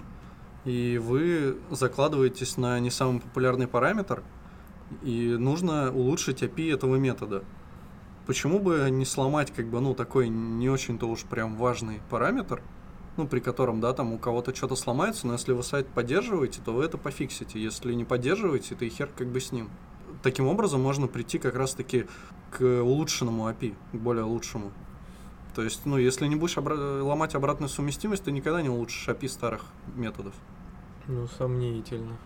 S1: и вы закладываетесь на не самый популярный параметр, и нужно улучшить API этого метода. Почему бы не сломать как бы, ну, такой не очень-то уж прям важный параметр, ну, при котором, да, там у кого-то что-то сломается, но если вы сайт поддерживаете, то вы это пофиксите. Если не поддерживаете, то и хер как бы с ним. Таким образом можно прийти как раз-таки к улучшенному API, к более лучшему. То есть, ну, если не будешь обра- ломать обратную совместимость, ты никогда не улучшишь API старых методов.
S4: Ну, сомнительно.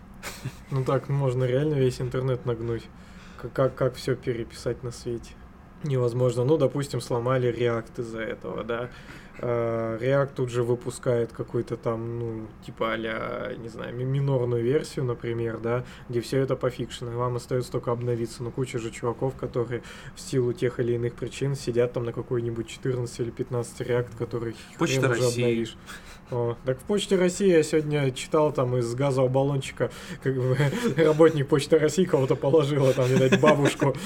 S4: Ну так можно реально весь интернет нагнуть. Как, как, все переписать на свете. Невозможно. Ну, допустим, сломали React из-за этого, да. Uh, React тут же выпускает какой-то там, ну, типа а не знаю, минорную версию, например, да, где все это пофикшено, и вам остается только обновиться. Но куча же чуваков, которые в силу тех или иных причин сидят там на какой-нибудь 14 или 15 React, который
S3: Почта хрен уже обновишь.
S4: О, так в Почте России я сегодня читал там из газового баллончика, как бы работник Почты России кого-то положила там, видать, бабушку.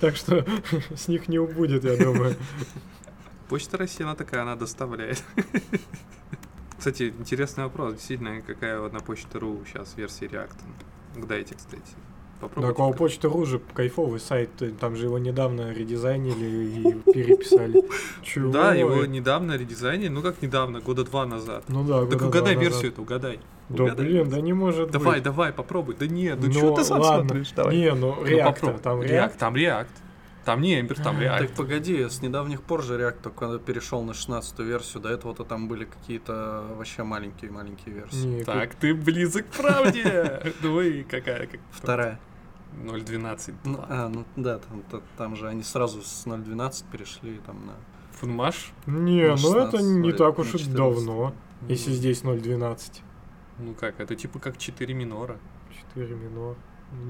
S4: Так что с них не убудет, я думаю.
S3: Почта России, она такая, она доставляет. Кстати, интересный вопрос. Действительно, какая вот на почте.ру сейчас версия React? Дайте, кстати.
S4: Попробуйте. Так, а у почты .ру же кайфовый сайт, там же его недавно редизайнили и переписали.
S3: Чего? Да, его недавно редизайнили, ну как недавно, года два назад.
S4: Ну да,
S3: Так угадай версию это, угадай.
S4: Да блин, да не может
S3: быть. Давай, давай, попробуй. Да нет, ну что ты сам смотришь?
S4: Не, ну React, там React.
S3: Там React. Там не Ember, там React.
S1: Так погоди, с недавних пор же React только перешел на 16 версию, до этого-то там были какие-то вообще маленькие-маленькие версии.
S3: Так, ты близок к правде! Ну и какая?
S1: Вторая.
S3: 0.12.
S1: Ну, а, ну да, там, там же они сразу с 0.12 перешли там на...
S3: Фунмаш?
S4: Не, на ну это не так уж и давно, если здесь 0.12.
S3: Ну как, это типа как 4 минора.
S4: 4 минора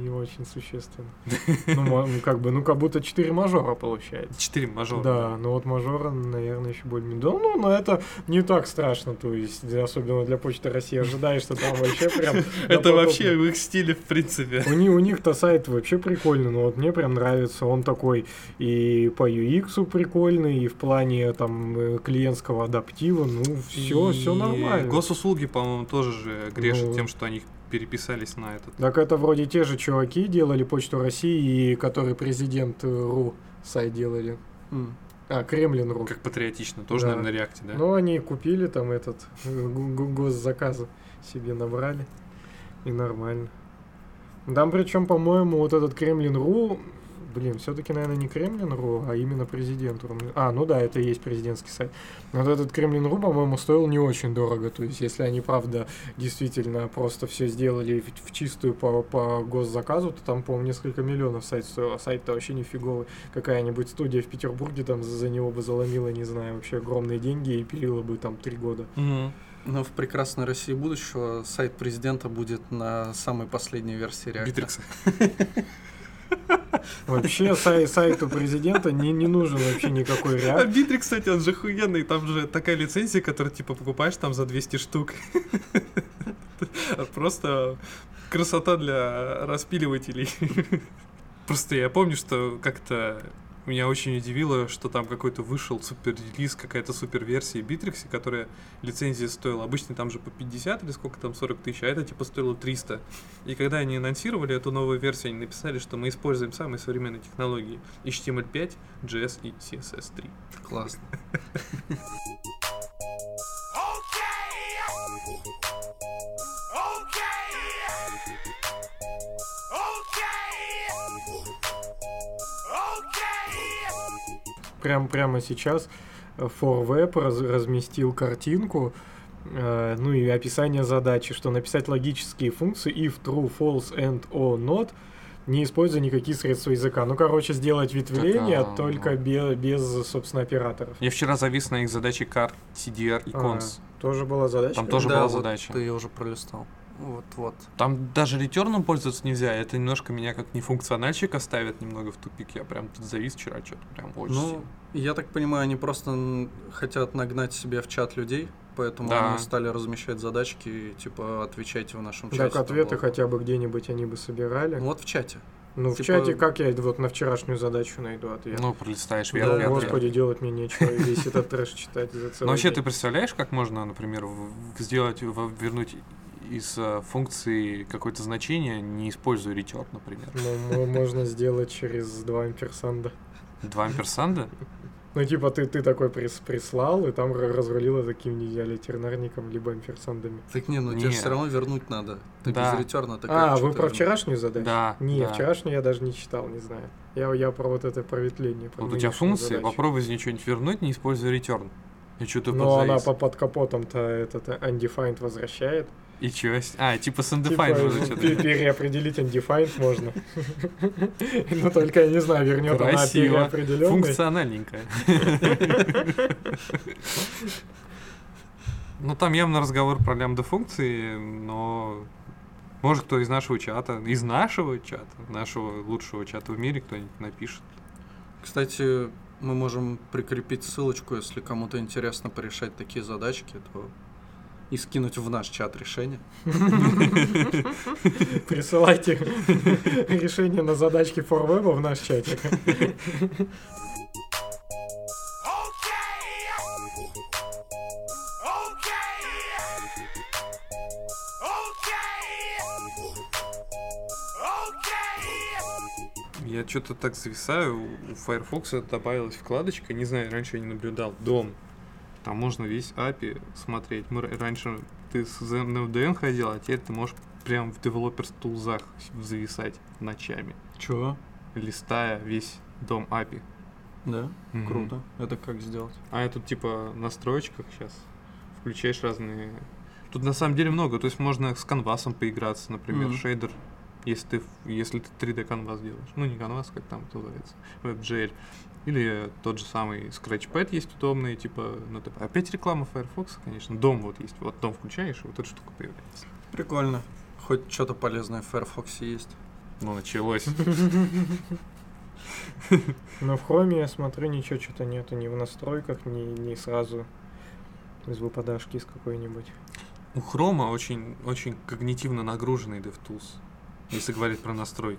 S4: не очень существенно. Ну, как бы, ну, как будто 4 мажора получается.
S3: 4 мажора.
S4: Да, ну вот мажора, наверное, еще более Да, ну, но это не так страшно, то есть, особенно для Почты России, ожидаешь, что там вообще прям...
S3: Это вообще в их стиле, в принципе.
S4: У у них-то сайт вообще прикольный, но вот мне прям нравится, он такой и по UX прикольный, и в плане там э, клиентского адаптива, ну, все, все нормально.
S3: Госуслуги, по-моему, тоже же грешат ну, тем, что они переписались на этот.
S4: Так это вроде те же чуваки делали Почту России, и который президент РУ сайт делали. Mm. А, Кремлин.ру.
S3: Как патриотично, тоже, да. наверное, на реакте, да?
S4: Ну, они купили там этот госзаказы себе набрали. И нормально. Там причем, по-моему, вот этот Кремлин.ру Блин, все-таки, наверное, не Кремлин.ру, а именно президент.ру. А, ну да, это и есть президентский сайт. Но вот этот Кремлин.ру, по-моему, стоил не очень дорого. То есть, если они, правда, действительно просто все сделали в, в чистую по, по госзаказу, то там, по-моему, несколько миллионов сайт стоил. А сайт-то вообще нифиговый. Какая-нибудь студия в Петербурге там за, за него бы заломила, не знаю, вообще огромные деньги и пилила бы там три года.
S1: Угу. Но в прекрасной России будущего сайт президента будет на самой последней версии React а.
S3: Битрикса.
S4: Вообще сай сайту президента не, не нужен вообще никакой React.
S3: А Битри, кстати, он же охуенный. Там же такая лицензия, которую типа покупаешь там за 200 штук. Просто красота для распиливателей. Просто я помню, что как-то меня очень удивило, что там какой-то вышел супер-релиз, какая-то супер-версия Битрикса, которая лицензия стоила. Обычно там же по 50 или сколько там, 40 тысяч, а это типа стоило 300. И когда они анонсировали эту новую версию, они написали, что мы используем самые современные технологии HTML5, JS эм и CSS3.
S1: Классно. Okay.
S4: Прям прямо сейчас 4Web раз, разместил картинку, э, ну и описание задачи, что написать логические функции if true, false and or not, не используя никакие средства языка. Ну, короче, сделать ветвление,
S3: так, а...
S4: только без, без, собственно, операторов.
S3: Я вчера завис на их задаче карт, CDR и
S4: а,
S3: cons.
S4: А, тоже была задача?
S3: Там тоже
S1: да,
S3: была
S1: вот
S3: задача.
S1: Ты ее уже пролистал. Вот, вот.
S3: Там даже ретерном пользоваться нельзя. Это немножко меня как нефункциональщика ставит немного в тупик. Я прям тут завис вчера что-то прям очень
S1: Ну,
S3: сильно.
S1: я так понимаю, они просто хотят нагнать себе в чат людей, поэтому
S3: Да.
S1: они стали размещать задачки, и, типа, отвечайте в нашем чате.
S4: Так ответы хотя бы где-нибудь они бы собирали.
S1: Ну, вот в чате.
S4: Ну, в
S1: типа-
S4: чате, как я вот на вчерашнюю задачу найду ответ?
S3: Ну, пролистаешь
S1: Да,
S3: вверх,
S4: О,
S3: вверх, вверх.
S4: Господи, делать мне нечего, весь этот трэш читать за целый
S3: Ну, вообще, ты представляешь, как можно, например, в- в- сделать, в- вернуть из э, функции какое-то значение, не используя return, например.
S4: Ну, мо- можно сделать через два амперсанда.
S3: Два амперсанда?
S4: Ну, типа, ты, ты такой прис, прислал, и там ра- разрулило таким тернарником, либо амперсандами.
S1: Так не, ну тебе
S3: Не.
S1: все равно вернуть надо. Ты
S3: Да.
S1: без ретерна. ты
S4: а, вы про вчерашнюю задачу?
S3: Да,
S4: Не,
S3: да.
S4: вчерашнюю я даже не читал, не знаю. Я, я про вот это проветвление. про
S3: Вот у тебя функции,
S4: задачу.
S3: попробуй из нее что-нибудь вернуть, не используя return. И что ты
S4: Но она по под капотом-то этот э, undefined возвращает.
S3: И чё? А, типа с
S4: Типа,
S3: undefined уже
S4: ну,
S3: что-то.
S4: пе- переопределить undefined можно. Ну, только я не знаю, вернет она переопределенный.
S3: Функциональненькая. Ну, там явно разговор про лямбда функции, но может кто из нашего чата, из нашего чата, нашего лучшего чата в мире кто-нибудь напишет.
S1: Кстати, мы можем прикрепить ссылочку, если кому-то интересно порешать такие задачки, то и скинуть в наш чат решение.
S4: Присылайте решение на задачки форвеба в наш чатик.
S3: Я что-то так зависаю, у Firefox добавилась вкладочка, не знаю, раньше я не наблюдал, дом. Там можно весь API смотреть. Мы раньше ты с NFDN ходил, а теперь ты можешь прям в Developers Tools зависать ночами,
S1: Чего?
S3: листая весь дом API.
S1: Да?
S3: Мгм.
S1: Круто. Это как сделать?
S3: А тут типа на строечках сейчас включаешь разные... Тут на самом деле много, то есть можно с канвасом поиграться, например,
S1: Мгм.
S3: шейдер, если ты, в- если ты 3D канвас делаешь. Ну, не канвас, как там это называется, WebGL. Или тот же самый Scratchpad есть удобный, типа, ну, ты- опять реклама Firefox, конечно. Дом вот есть, вот дом включаешь, и вот эта штука появляется.
S1: Прикольно. Хоть что-то полезное в Firefox есть.
S3: Ну, началось.
S4: Но в хроме я смотрю, ничего что-то нету ни в настройках, ни, ни сразу из выпадашки из какой-нибудь.
S3: У Хрома очень, очень когнитивно нагруженный DevTools, если говорить про настройки.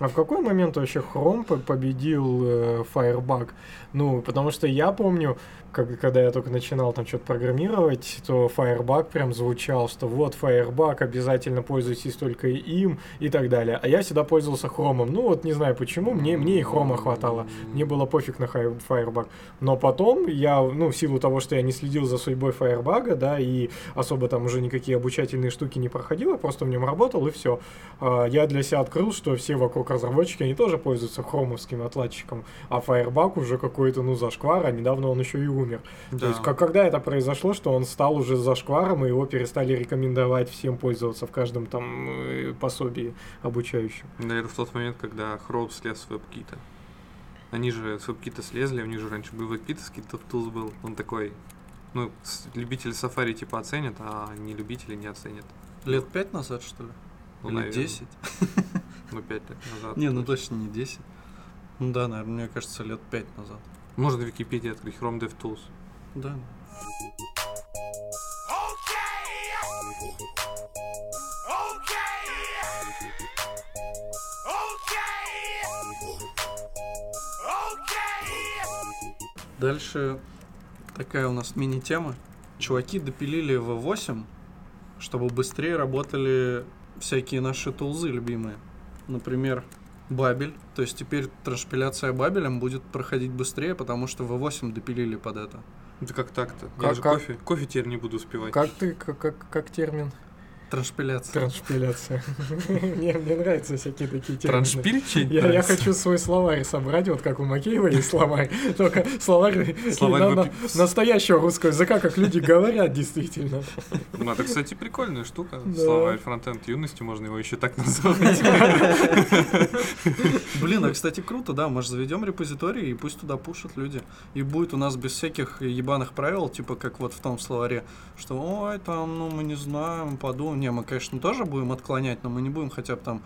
S4: А в какой момент вообще Chrome по- победил э, Firebug? Ну, потому что я помню, как, когда я только начинал там что-то программировать, то Firebug прям звучал, что вот Firebug, обязательно пользуйтесь только им и так далее. А я всегда пользовался Chrome. Ну, вот не знаю почему, мне, мне и Chrome хватало. Мне было пофиг на Firebug. Но потом я, ну, в силу того, что я не следил за судьбой Firebug, да, и особо там уже никакие обучательные штуки не проходил, я просто в нем работал, и все. я для себя открыл, что все вокруг разработчики, они тоже пользуются хромовским отладчиком, а Firebug уже какой-то, ну, зашквар, а недавно он еще и умер. То есть, как, когда это произошло, что он стал уже зашкваром, и его перестали рекомендовать всем пользоваться в каждом там э, пособии обучающем.
S3: Наверное, в тот момент, когда Chrome слез с WebKit. Они же с WebKit слезли, у них же раньше был WebKit, с Tools был. Он такой, ну, любители Safari типа оценят, а не любители не оценят.
S1: Лет пять назад, что ли?
S3: Ну,
S1: Или
S3: наверное.
S1: 10?
S3: Ну, пять лет назад.
S1: Не, ну точно не 10. Ну да, наверное, мне кажется, лет 5 назад.
S3: Можно в Википедии открыть Chrome DevTools.
S1: Да. Дальше такая у нас мини-тема. Чуваки допилили V8, чтобы быстрее работали всякие наши тулзы любимые. Например, Бабель. То есть теперь транспиляция Бабелем будет проходить быстрее, потому что V8 допилили под это.
S3: Это как так-то?
S4: Как-
S3: Я же
S4: как-
S3: кофе, кофе теперь не буду успевать.
S4: Как ты, как, как, как термин?
S1: Траншпиляция.
S4: Траншпиляция. Мне, мне нравятся всякие такие термины.
S3: Траншпиль чей
S4: Я, я хочу свой словарь собрать, вот как у Макеева есть словарь, только словарь,
S3: Словарь
S4: на- на- настоящего русского языка, как люди говорят действительно.
S3: Ну, это, кстати, прикольная штука.
S4: Да.
S3: Словарь фронтенд юности, можно его еще так называть.
S1: Блин, а кстати, круто, да, мы же заведем репозиторий, и пусть туда пушат люди. И будет у нас без всяких ебаных правил, типа как вот в том словаре, что ой, там, ну мы не знаем, подумаем. Не, мы, конечно, тоже будем отклонять, но мы не будем хотя бы там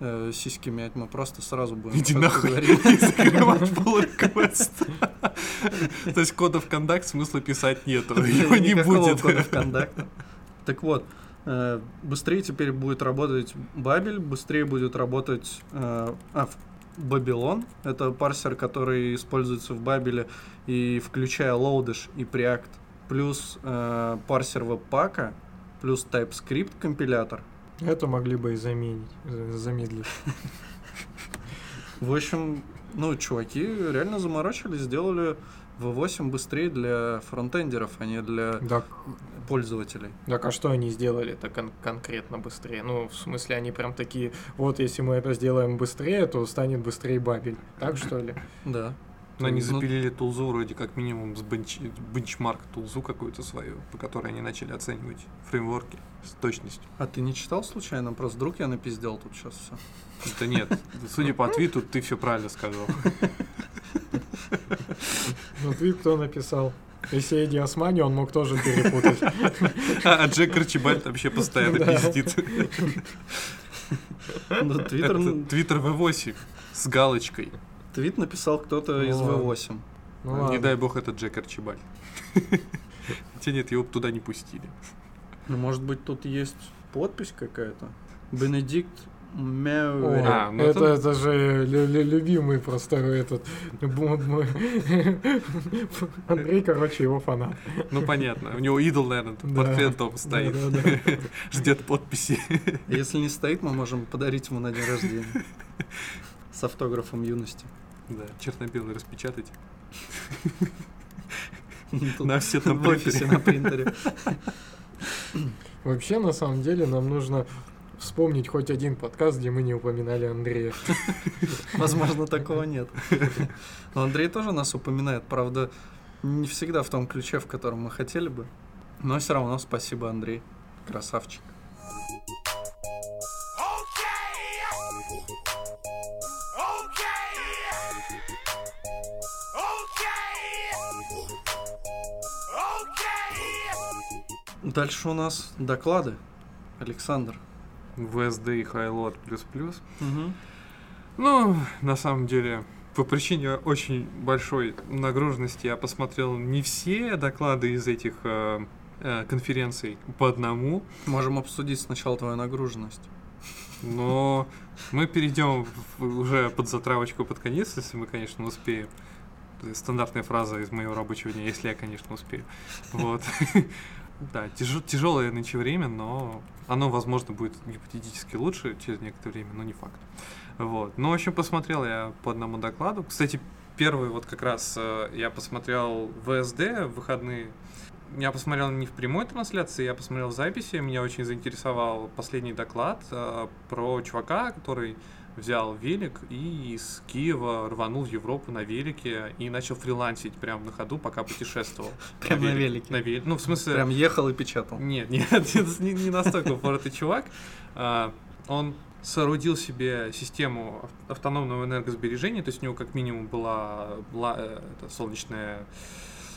S1: э, сиськи мять, мы просто сразу будем
S3: Иди нахуй и закрывать pull request. То есть кодов контакт смысла писать нету, его не будет.
S1: кода. Так вот, э, быстрее теперь будет работать Бабель, быстрее будет работать э, а, в- Babylon. Это парсер, который используется в Бабеле, и включая Lodash и Preact, плюс э, парсер веб-пака, плюс TypeScript компилятор.
S4: Это могли бы и заменить, за- замедлить.
S1: В общем, ну, чуваки реально заморочились, сделали V8 быстрее для фронтендеров, а не для
S4: Так,
S1: пользователей.
S4: так а что они сделали-то кон- конкретно быстрее? Ну, в смысле, они прям такие, вот если мы это сделаем быстрее, то станет быстрее бабель. Так что ли?
S1: Да.
S3: Но они
S1: Ну,
S3: запилили тулзу вроде как минимум с бенч... бенчмарк тулзу какую-то свою, по которой они начали оценивать фреймворки с точностью.
S1: А ты не читал случайно? Просто вдруг я напиздел тут сейчас все.
S3: Да нет, судя по твиту, ты все правильно сказал.
S4: Ну, твит кто написал? Если Эдди Османи, он мог тоже перепутать.
S3: А Джек Арчибальд вообще постоянно пиздит.
S1: Ну, Твиттер,
S3: Это Твиттер V8 с галочкой.
S1: Твит написал кто-то
S4: Ну
S1: из
S4: ладно.
S1: V8.
S4: Ну,
S3: Не дай бог, это Джек Арчибальд. Хотя нет, его туда не пустили.
S1: Ну, может быть, тут есть подпись какая-то? Бенедикт
S4: О,
S1: Мяуэри.
S3: А, ну
S4: это,
S3: это-
S4: это же лю- лю- любимый просто этот Андрей, короче, его фанат.
S3: Ну понятно, у него идол, наверное,
S4: Да.
S3: портрет дома стоит.
S4: Да, да, да.
S3: Ждет подписи.
S1: Если не стоит, мы можем подарить ему на день рождения. С автографом юности.
S3: Да, черно-белый распечатать.
S1: Тут
S3: На офсетном
S1: в офисе на принтере.
S4: Вообще, на самом деле, нам нужно вспомнить хоть один подкаст, где мы не упоминали Андрея.
S1: Возможно, такого нет. Но Андрей тоже нас упоминает, правда, не всегда в том ключе, в котором мы хотели бы. Но все равно спасибо, Андрей. Красавчик. Дальше у нас доклады. Александр.
S3: VSD и Highload плюс-плюс.
S1: Мгм.
S3: Ну, на самом деле, по причине очень большой нагруженности я посмотрел не все доклады из этих э, э, конференций по одному,
S1: Можем обсудить сначала твою нагруженность.
S3: но мы перейдем уже под затравочку под конец, если мы, конечно, успеем. Стандартная фраза из моего рабочего дня, если я, конечно, успею. Вот. Да, тяжелое нынче время, но оно, возможно, будет гипотетически лучше через некоторое время, но не факт. Вот. Ну, в общем, посмотрел я по одному докладу. Кстати, первый вот как раз э, я посмотрел ВСД в выходные. Я посмотрел не в прямой трансляции, я посмотрел в записи. Меня очень заинтересовал последний доклад э, про чувака, который взял велик и из Киева рванул в Европу на велике и начал фрилансить прямо на ходу, пока путешествовал.
S1: Прям на велике?
S3: На велике. Ну, в смысле...
S1: Прям ехал и печатал.
S3: Нет, нет, не, не настолько упоротый чувак. А, Он соорудил себе систему ав- автономного энергосбережения, то есть у него как минимум была, была э, это, солнечная,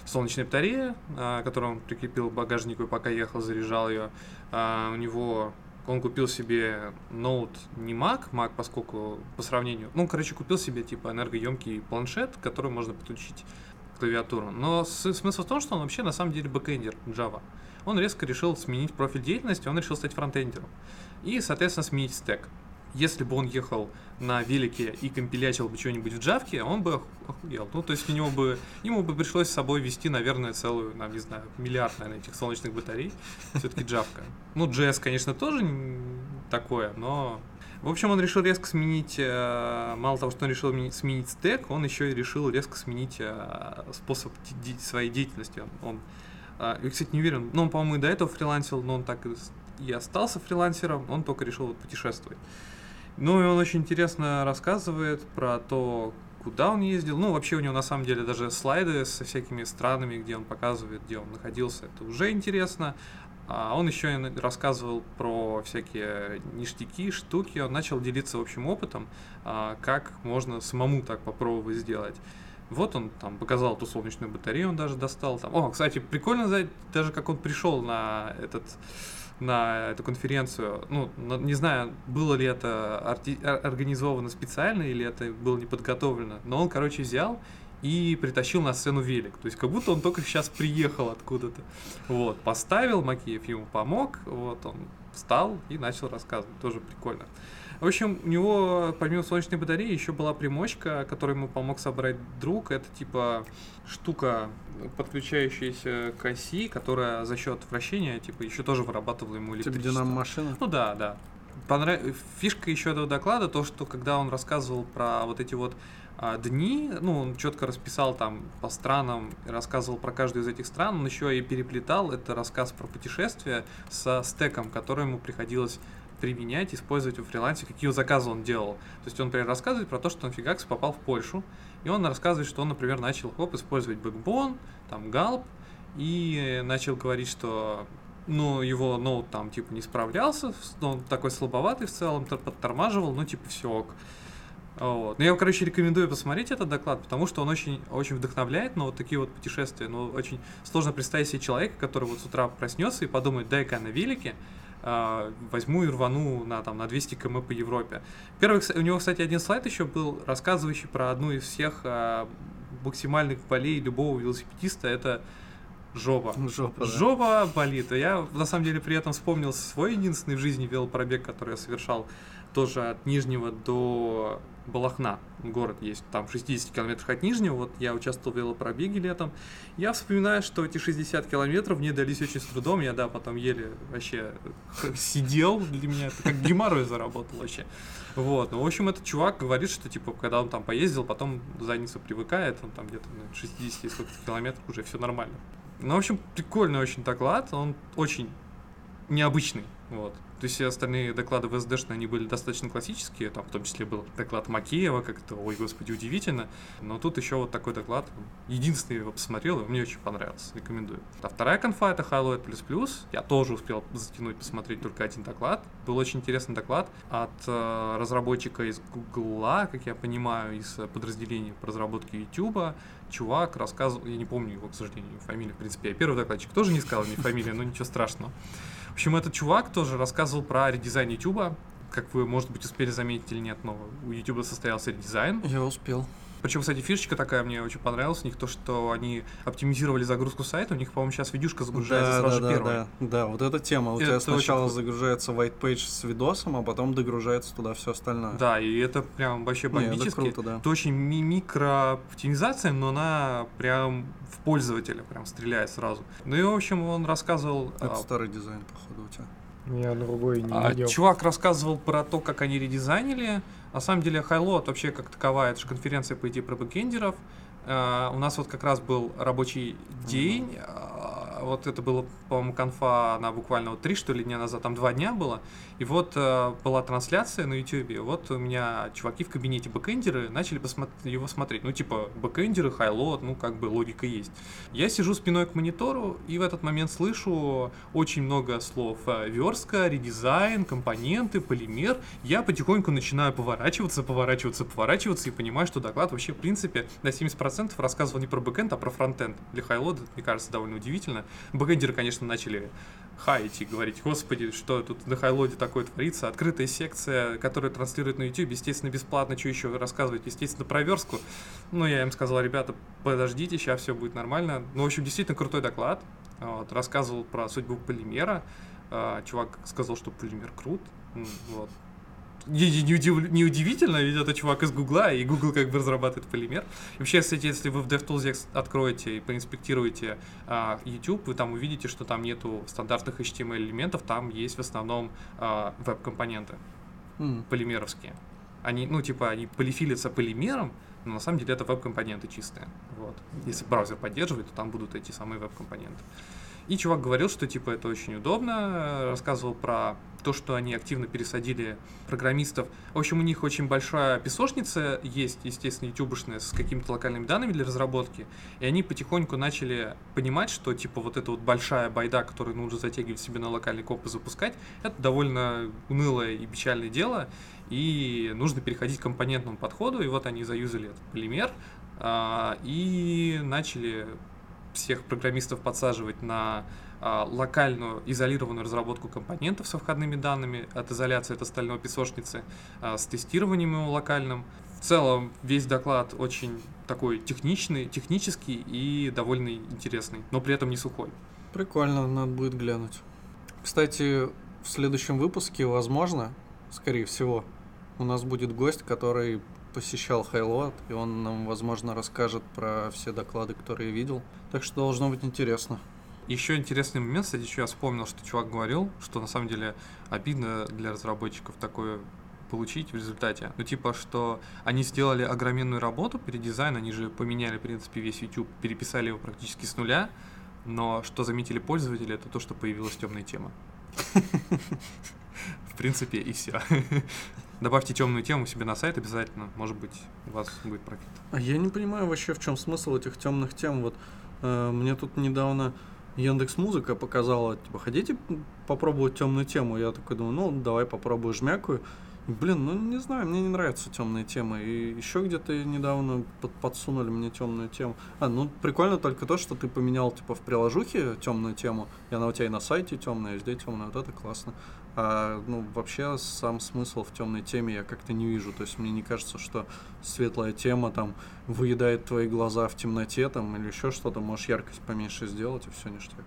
S3: солнечная батарея, а, которую он прикрепил к багажнику и пока ехал, заряжал ее. А, У него он купил себе ноут не Mac, Mac, поскольку по сравнению, ну, короче, купил себе типа энергоемкий планшет, к которому можно подключить клавиатуру. Но с- смысл в том, что он вообще на самом деле бэкэндер Java. Он резко решил сменить профиль деятельности, он решил стать фронтендером. И, соответственно, сменить стек. Если бы он ехал на велике и компилячил бы что-нибудь в джавке, он бы ох- охуел. Ну, то есть у него бы, ему бы пришлось с собой вести, наверное, целую, нам, не знаю, миллиард, наверное, этих солнечных батарей. Все-таки джавка. Ну, JS, конечно, тоже такое, но... В общем, он решил резко сменить, э, мало того, что он решил сменить стек, он еще и решил резко сменить э, способ своей деятельности. Он, он, э, я, кстати, не уверен, ну, он, по-моему, и до этого фрилансил, но он так и остался фрилансером, он только решил путешествовать. Ну и он очень интересно рассказывает про то, куда он ездил. Ну, вообще у него на самом деле даже слайды со всякими странами, где он показывает, где он находился, это уже интересно. А он еще и рассказывал про всякие ништяки, штуки. Он начал делиться общим опытом, а, как можно самому так попробовать сделать. Вот он там показал эту солнечную батарею, он даже достал там. О, кстати, прикольно даже как он пришел на этот на эту конференцию. Ну, не знаю, было ли это организовано специально или это было не подготовлено, но он, короче, взял и притащил на сцену велик. То есть как будто он только сейчас приехал откуда-то. Вот, поставил, Макеев ему помог, вот он встал и начал рассказывать. Тоже прикольно. В общем, у него помимо солнечной батареи еще была примочка, которую ему помог собрать друг. Это типа штука, подключающаяся к оси, которая за счет вращения, типа, еще тоже вырабатывала ему
S1: типа электричество. Типа машина?
S3: Ну да, да. Понрав... Фишка еще этого доклада, то, что когда он рассказывал про вот эти вот а, дни, ну, он четко расписал там по странам, рассказывал про каждую из этих стран, он еще и переплетал это рассказ про путешествие со стеком, который ему приходилось применять, использовать во фрилансе, какие заказы он делал. То есть он, например, рассказывает про то, что он фигакс попал в Польшу, и он рассказывает, что он, например, начал хоп, использовать Backbone, там Gulp, и начал говорить, что ну, его ноут там, типа, не справлялся, он такой слабоватый в целом, подтормаживал, ну, типа, все ок. Вот. Ну, я, короче, рекомендую посмотреть этот доклад, потому что он очень, очень вдохновляет на вот такие вот путешествия. Ну, очень сложно представить себе человека, который вот с утра проснется и подумает, дай-ка на велике, э, возьму и рвану на, там, на 200 км по Европе. Первый, у него, кстати, один слайд еще был, рассказывающий про одну из всех э, максимальных болей любого велосипедиста. Это жопа.
S1: Жопа,
S3: жопа болит. Я, на самом деле, при этом вспомнил свой единственный в жизни велопробег, который я совершал тоже от Нижнего до Балахна, город есть, там 60 километров от Нижнего, вот я участвовал в велопробеге летом, я вспоминаю, что эти 60 километров мне дались очень с трудом, я, да, потом еле вообще сидел, для меня это как геморрой заработал вообще. Вот, ну, в общем, этот чувак говорит, что, типа, когда он там поездил, потом задница привыкает, он там где-то на 60 сколько километров уже все нормально. Ну, в общем, прикольный очень доклад, он очень необычный, вот. Есть все остальные доклады в СДшные, они были достаточно классические, там в том числе был доклад Макеева, как-то, ой, господи, удивительно. Но тут еще вот такой доклад, единственный его посмотрел, и мне очень понравился, рекомендую. А вторая конфа это Highlight++, я тоже успел затянуть, посмотреть только один доклад. Был очень интересный доклад от э, разработчика из Гугла, как я понимаю, из подразделения по разработке YouTube. Чувак рассказывал, я не помню его, к сожалению, фамилию, в принципе, я первый докладчик тоже не сказал ни фамилию, но ничего страшного. В общем, этот чувак тоже рассказывал про редизайн YouTube. Как вы, может быть, успели заметить или нет, но у YouTube состоялся редизайн.
S1: Я успел.
S3: Причем, кстати, фишечка такая мне очень понравилась у них, то, что они оптимизировали загрузку сайта, у них, по-моему, сейчас видюшка загружается да, сразу
S1: да,
S3: же первая.
S1: Да, да, вот эта тема. У это тебя сначала загружается white page с видосом, а потом догружается туда все остальное.
S3: Да, и это прям вообще бомбически. Не, это круто, да. Это очень ми микро-оптимизация, но она прям в пользователя прям стреляет сразу. Ну и, в общем, он рассказывал...
S1: Это а... старый дизайн, походу, у тебя.
S4: Я другой не
S3: а,
S4: видел.
S3: Чувак рассказывал про то, как они редизайнили. На самом деле, Highload вообще как таковая, это же конференция, по идее, про бэкендеров. Uh, у нас вот как раз был рабочий день, mm-hmm. Вот это было, по-моему, конфа на буквально вот три, что ли, дня назад, там два дня было, и вот uh, была трансляция на YouTube, вот у меня чуваки в кабинете бэкендеры начали посмотри, его смотреть, ну типа бэкендеры, Highload, ну как бы логика есть. Я сижу спиной к монитору и в этот момент слышу очень много слов верстка, редизайн, компоненты, полимер, я потихоньку начинаю поворачиваться, поворачиваться, поворачиваться и понимаю, что доклад вообще в принципе на 70% 100% рассказывал не про бэкэнд, а про фронтенд. Для Highload а, мне кажется, довольно удивительно. Бэкэндеры, конечно, начали хаять и говорить, господи, что тут на хайлоде такое творится. Открытая секция, которая транслирует на YouTube, естественно, бесплатно, что еще рассказывать, естественно, про верстку. Ну, я им сказал, ребята, подождите, сейчас все будет нормально. Ну, в общем, действительно крутой доклад. Вот, рассказывал про судьбу полимера. А, чувак сказал, что полимер крут. Вот не, не, удив, не удивительно, ведь это чувак из Гугла, и Google как бы разрабатывает полимер. И вообще, кстати, если вы в DevTools откроете и проинспектируете а, YouTube, вы там увидите, что там нету стандартных HTML элементов, там есть в основном а, веб-компоненты mm. полимеровские. Они, ну, типа, они полифилятся полимером, но на самом деле это веб-компоненты чистые. Вот. Если браузер поддерживает, то там будут эти самые веб-компоненты. И чувак говорил, что типа это очень удобно, рассказывал про то, что они активно пересадили программистов. В общем, у них очень большая песочница есть, естественно, ютубошная, с какими-то локальными данными для разработки. И они потихоньку начали понимать, что типа вот эта вот большая байда, которую нужно затягивать себе на локальный коп и запускать, это довольно унылое и печальное дело. И нужно переходить к компонентному подходу. И вот они заюзали этот полимер а, и начали всех программистов подсаживать на а, локальную изолированную разработку компонентов со входными данными от изоляции от остального песочницы, а, с тестированием его локальным. В целом весь доклад очень такой техничный, технический и довольно интересный, но при этом не сухой.
S1: Прикольно, надо будет глянуть. Кстати, в следующем выпуске, возможно, скорее всего, у нас будет гость, который посещал Хайлот, и он нам, возможно, расскажет про все доклады, которые видел. Так что должно быть интересно.
S3: Еще интересный момент, кстати, еще я вспомнил, что чувак говорил, что на самом деле обидно для разработчиков такое получить в результате. Ну, типа, что они сделали огроменную работу, передизайн, они же поменяли, в принципе, весь YouTube, переписали его практически с нуля, но что заметили пользователи, это то, что появилась темная тема. В принципе, и все. Добавьте темную тему себе на сайт обязательно. Может быть, у вас будет профит.
S1: А я не понимаю вообще, в чем смысл этих темных тем. Вот э, мне тут недавно Яндекс Музыка показала, типа, хотите попробовать темную тему? Я такой думаю, ну, давай попробую жмякую. Блин, ну не знаю, мне не нравятся темные темы. И еще где-то недавно под, подсунули мне темную тему. А, ну прикольно только то, что ты поменял типа в приложухе темную тему, и она у тебя и на сайте темная, и везде темная. Вот это классно. А ну вообще сам смысл в темной теме я как-то не вижу. То есть мне не кажется, что светлая тема там выедает твои глаза в темноте там или еще что-то. Можешь яркость поменьше сделать и все ништяк.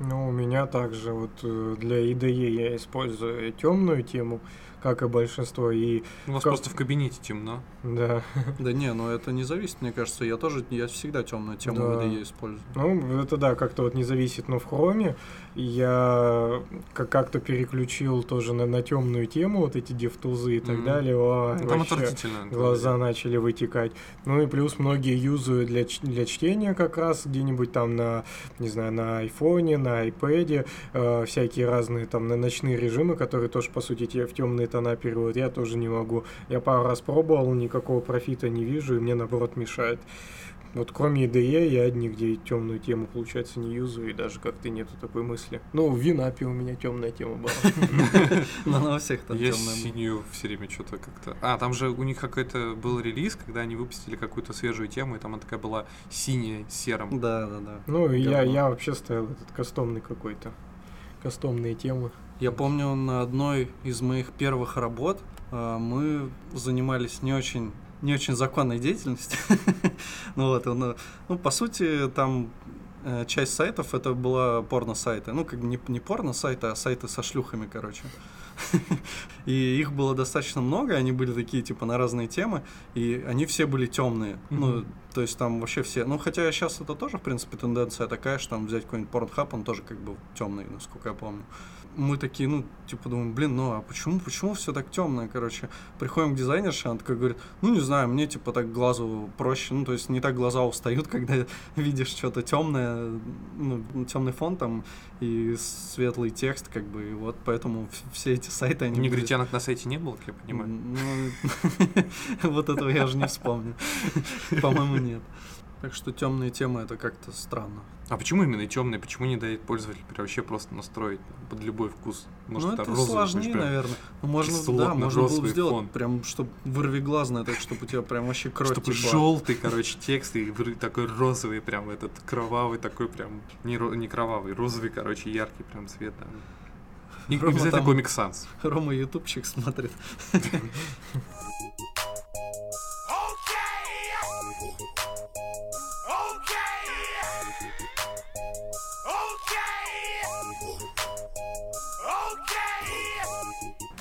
S4: Ну, у меня также вот э, для IDE я использую темную тему, как и большинство. И
S3: У вас
S4: как-
S3: просто в кабинете темно.
S4: Да.
S1: Да не, ну это не зависит, мне кажется. Я тоже, я всегда темную тему
S4: Да.
S1: IDE использую.
S4: Ну, это да, как-то вот не зависит, но в хроме я как- как-то переключил тоже на, на темную тему, вот эти дефтузы и так
S3: Мгм.
S4: далее.
S3: Ну, Там отвратительно.
S4: Глаза начали вытекать. Ну и плюс многие юзают для, для чтения как раз где-нибудь там на, не знаю, на айфоне, на айпэде, э, всякие разные там на ночные режимы, которые тоже, по сути, тебе в темные тона переводят. Я тоже не могу. Я пару раз пробовал, никакого профита не вижу, и мне, наоборот, мешает. Вот кроме IDE я нигде темную тему, получается, не юзаю, и даже как-то нету такой мысли. Ну, в Винапе у меня темная тема была.
S1: Но на всех там
S3: Я
S1: темная.
S3: синюю все время что-то как-то... А, там же у них какой-то был релиз, когда они выпустили какую-то свежую тему, и там она такая была синяя, серым.
S1: Да, да, да.
S4: Ну, я, я вообще ставил этот кастомный какой-то. Кастомные темы.
S1: Я помню, на одной из моих первых работ э, мы занимались не очень не очень законной деятельностью. ну вот, ну, ну, по сути, там э, часть сайтов это была порно-сайты. Ну, как бы не, не порно-сайты, а сайты со шлюхами, короче. И их было достаточно много, они были такие, типа, на разные темы, и они все были темные. Ну,
S3: Мгм.
S1: то есть там вообще все. Ну, хотя сейчас это тоже, в принципе, тенденция такая, что там взять какой-нибудь порнхаб, он тоже как бы темный, насколько я помню. Мы такие, ну, типа, думаем, блин, ну а почему, почему все так темное, короче? Приходим к дизайнерше, она такая говорит, ну, не знаю, мне, типа, так глазу проще, ну, то есть не так глаза устают, когда видишь что-то темное, ну, темный фон там и светлый текст, как бы, и вот поэтому все эти сайты, они... были-
S3: Негритянок на сайте не было, как я понимаю.
S1: Ну, вот этого я уже не вспомню. По-моему, нет. Так что темные темы это как-то странно.
S3: А почему именно темные? Почему не дает пользователю вообще просто настроить под любой вкус? Может,
S1: ну, это
S3: розовый,
S1: сложнее,
S3: прям,
S1: наверное. Ну, можно, да, можно было бы сделать
S3: фон.
S1: прям, чтобы вырвиглазное, так, чтобы у тебя прям вообще кровь
S3: Чтобы
S1: текла.
S3: желтый, короче, текст и такой розовый, прям этот кровавый такой прям не, не кровавый, розовый, короче, яркий прям цвет. да. И
S1: Рома
S3: обязательно
S1: там-
S3: комик Санс.
S1: Рома ютубчик смотрит.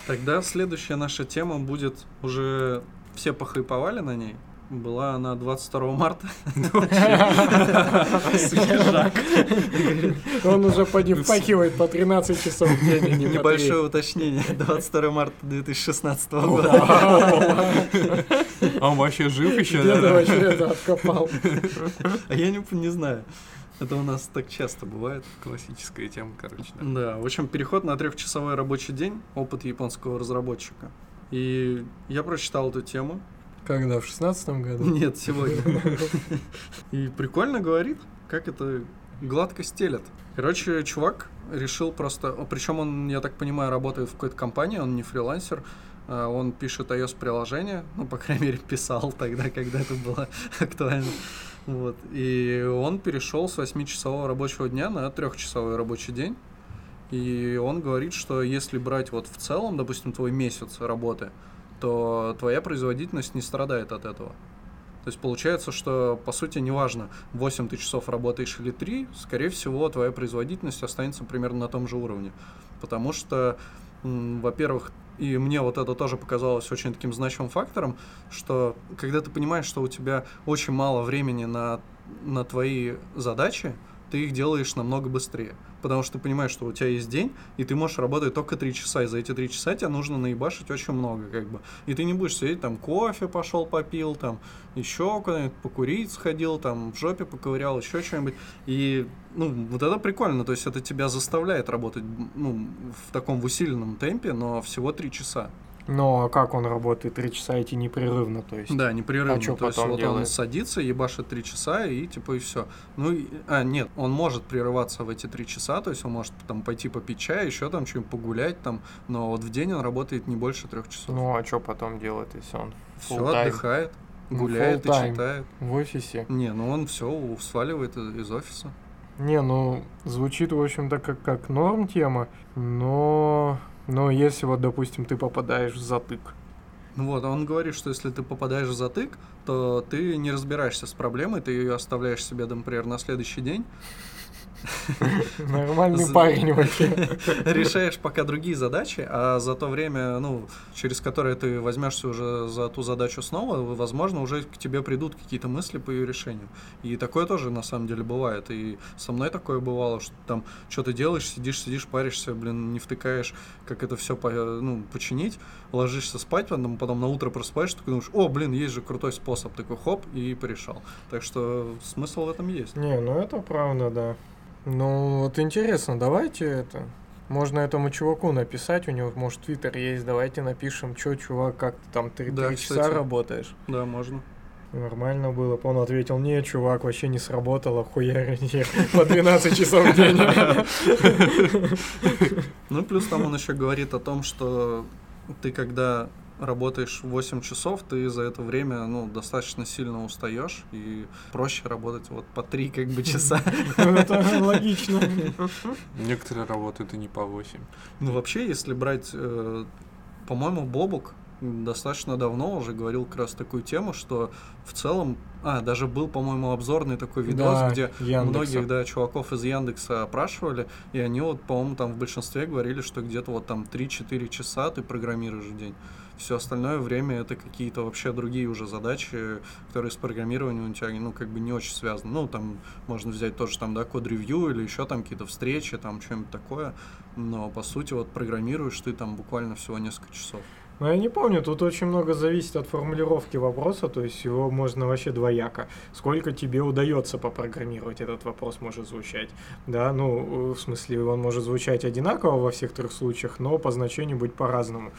S1: Тогда следующая наша тема будет уже все похайповали на ней. Была она 22 марта.
S4: Он уже поди впахивает по 13 часов в день, а
S1: Небольшое уточнение. 22 марта 2016
S4: три.
S1: года.
S3: А он вообще жив еще?
S4: Ты вообще это откопал?
S1: А я не знаю. Это у нас так часто бывает.
S3: Классическая тема, короче. Да.
S1: Да, в общем, переход на трехчасовой рабочий день, опыт японского разработчика. И я прочитал эту тему.
S4: Когда? В шестнадцатом году?
S1: Нет, сегодня. И прикольно говорит, как это гладко стелет. Короче, чувак решил просто... Причем он, я так понимаю, работает в какой-то компании, он не фрилансер. а Он пишет iOS-приложение, ну, по крайней мере, писал тогда, когда это было актуально. Вот. И он перешел с 8-часового рабочего дня на трехчасовой рабочий день. И он говорит, что если брать вот в целом, допустим, твой месяц работы, то твоя производительность не страдает от этого. То есть получается, что по сути неважно, 8 ты часов работаешь или 3, скорее всего, твоя производительность останется примерно на том же уровне. Потому что, во-первых, и мне вот это тоже показалось очень таким значимым фактором, что когда ты понимаешь, что у тебя очень мало времени на, на твои задачи, ты их делаешь намного быстрее. Потому что ты понимаешь, что у тебя есть день, и ты можешь работать только 3 часа, и за эти 3 часа тебе нужно наебашить очень много, как бы. И ты не будешь сидеть, там, кофе пошел попил, там, еще куда-нибудь покурить сходил, там, в жопе поковырял, еще что-нибудь. И, ну, вот это прикольно, то есть это тебя заставляет работать, ну, в таком в усиленном темпе, но всего 3 часа.
S4: Но как он работает? Три часа идти непрерывно, то есть.
S1: Да, непрерывно.
S4: А чё
S1: То есть
S4: потом
S1: вот он
S4: делает?
S1: садится, ебашит три часа и типа и все. Ну, и- а, нет, он может прерываться в эти три часа, то есть он может там пойти попить чай, еще там что-нибудь погулять там, но вот в день он работает не больше трех часов.
S4: Ну, а что потом делает, если он
S1: все, отдыхает,
S4: Ну,
S1: гуляет и читает.
S4: в офисе?
S1: Не, ну он все сваливает из из офиса.
S4: Не, ну, звучит, в общем-то, как, как норм тема, но... Но если вот, допустим, ты попадаешь в затык,
S1: Ну вот, а он говорит, что если ты попадаешь в затык, то ты не разбираешься с проблемой, ты ее оставляешь себе, например, на следующий день,
S4: нормальный парень вообще.
S1: решаешь пока другие задачи, а за то время, ну, через которое ты возьмешься уже за ту задачу снова, возможно, уже к тебе придут какие-то мысли по ее решению. И такое тоже на самом деле бывает. И со мной такое бывало, что там что ты делаешь, сидишь, сидишь, паришься, блин, не втыкаешь, как это все ну, починить, ложишься спать, потом, потом на утро просыпаешься, такой думаешь, о, блин, есть же крутой способ, такой хоп, и порешал. Так что смысл в этом есть.
S4: Не, ну это правда, да. Ну, вот интересно, давайте это... Можно этому чуваку написать, у него, может, твиттер есть, давайте напишем, что, чувак, как ты там три,
S1: Да,
S4: три часа
S1: кстати.
S4: работаешь.
S1: Да, можно.
S4: Нормально было. Он ответил, не, чувак, вообще не сработало, хуярь, не, по 12 часов в день.
S1: Ну, плюс там он еще говорит о том, что ты когда работаешь 8 часов, ты за это время, ну, достаточно сильно устаешь, и проще работать вот по 3 как бы часа.
S4: Это логично.
S3: Некоторые работают и не по 8.
S1: Ну, вообще, если брать, э, по-моему, Бобук достаточно давно уже говорил как раз такую тему, что в целом, а, даже был, по-моему, обзорный такой видос,
S4: Да,
S1: где
S4: Яндекса.
S1: многих, да, чуваков из Яндекса опрашивали, и они вот, по-моему, там в большинстве говорили, что где-то вот там 3-4 часа ты программируешь в день. Все остальное время это какие-то вообще другие уже задачи, которые с программированием у тебя, ну, как бы не очень связаны. Ну, там можно взять тоже там, да, код-ревью или еще там какие-то встречи, там что-нибудь такое. Но, по сути, вот программируешь ты там буквально всего несколько часов.
S4: Ну, я не помню, тут очень много зависит от формулировки вопроса, то есть его можно вообще двояко. Сколько тебе удается попрограммировать, этот вопрос может звучать. Да, ну, в смысле, он может звучать одинаково во всех трех случаях, но по значению быть по-разному.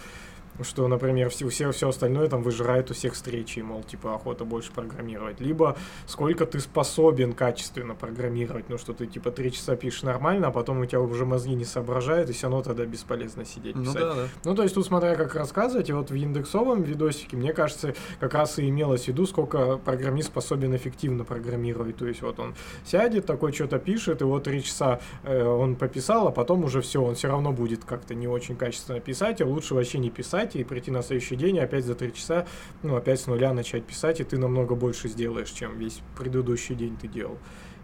S4: Что, например, все, все, все остальное там выжирает у всех встречи, мол, типа охота больше программировать. Либо сколько ты способен качественно программировать, ну что ты типа три часа пишешь нормально, а потом у тебя уже мозги не соображают, и все равно тогда бесполезно сидеть
S1: Ну
S4: писать.
S1: да, да.
S4: Ну, то есть тут смотря как рассказывать, и вот в индексовом видосике, мне кажется, как раз и имелось в виду, сколько программист способен эффективно программировать. То есть вот он сядет, такой что-то пишет, и вот три часа э, он пописал, а потом уже все, он все равно будет как-то не очень качественно писать, а лучше вообще не писать и прийти на следующий день и опять за три часа, ну, опять с нуля начать писать, и ты намного больше сделаешь, чем весь предыдущий день ты делал.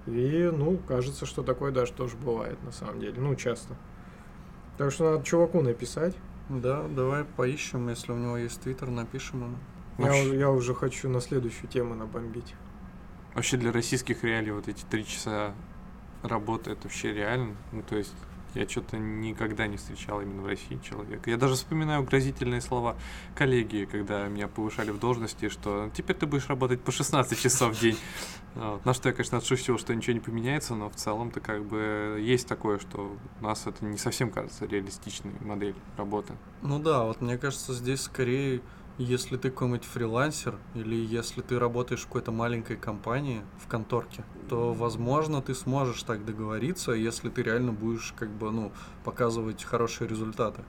S4: И, ну, кажется, что такое даже тоже бывает на самом деле, ну, часто. Так что надо чуваку написать.
S1: Да, давай поищем, если у него есть твиттер, напишем ему.
S4: Я,
S3: Вообще-
S4: уже- я уже хочу на следующую тему набомбить.
S3: Вообще для российских реалий вот эти три часа работы это вообще реально. Ну, то есть Я что-то никогда не встречал именно в России человека. Я даже вспоминаю грозительные слова коллеги, когда меня повышали в должности, что теперь ты будешь работать по 16 часов в день. Вот. На что я, конечно, отшутил, что ничего не поменяется, но в целом-то как бы есть такое, что у нас это не совсем кажется реалистичной модель работы.
S1: Ну да, вот мне кажется, здесь скорее если ты какой-нибудь фрилансер или если ты работаешь в какой-то маленькой компании, в конторке, то, возможно, ты сможешь так договориться, если ты реально будешь, как бы, ну, показывать хорошие результаты.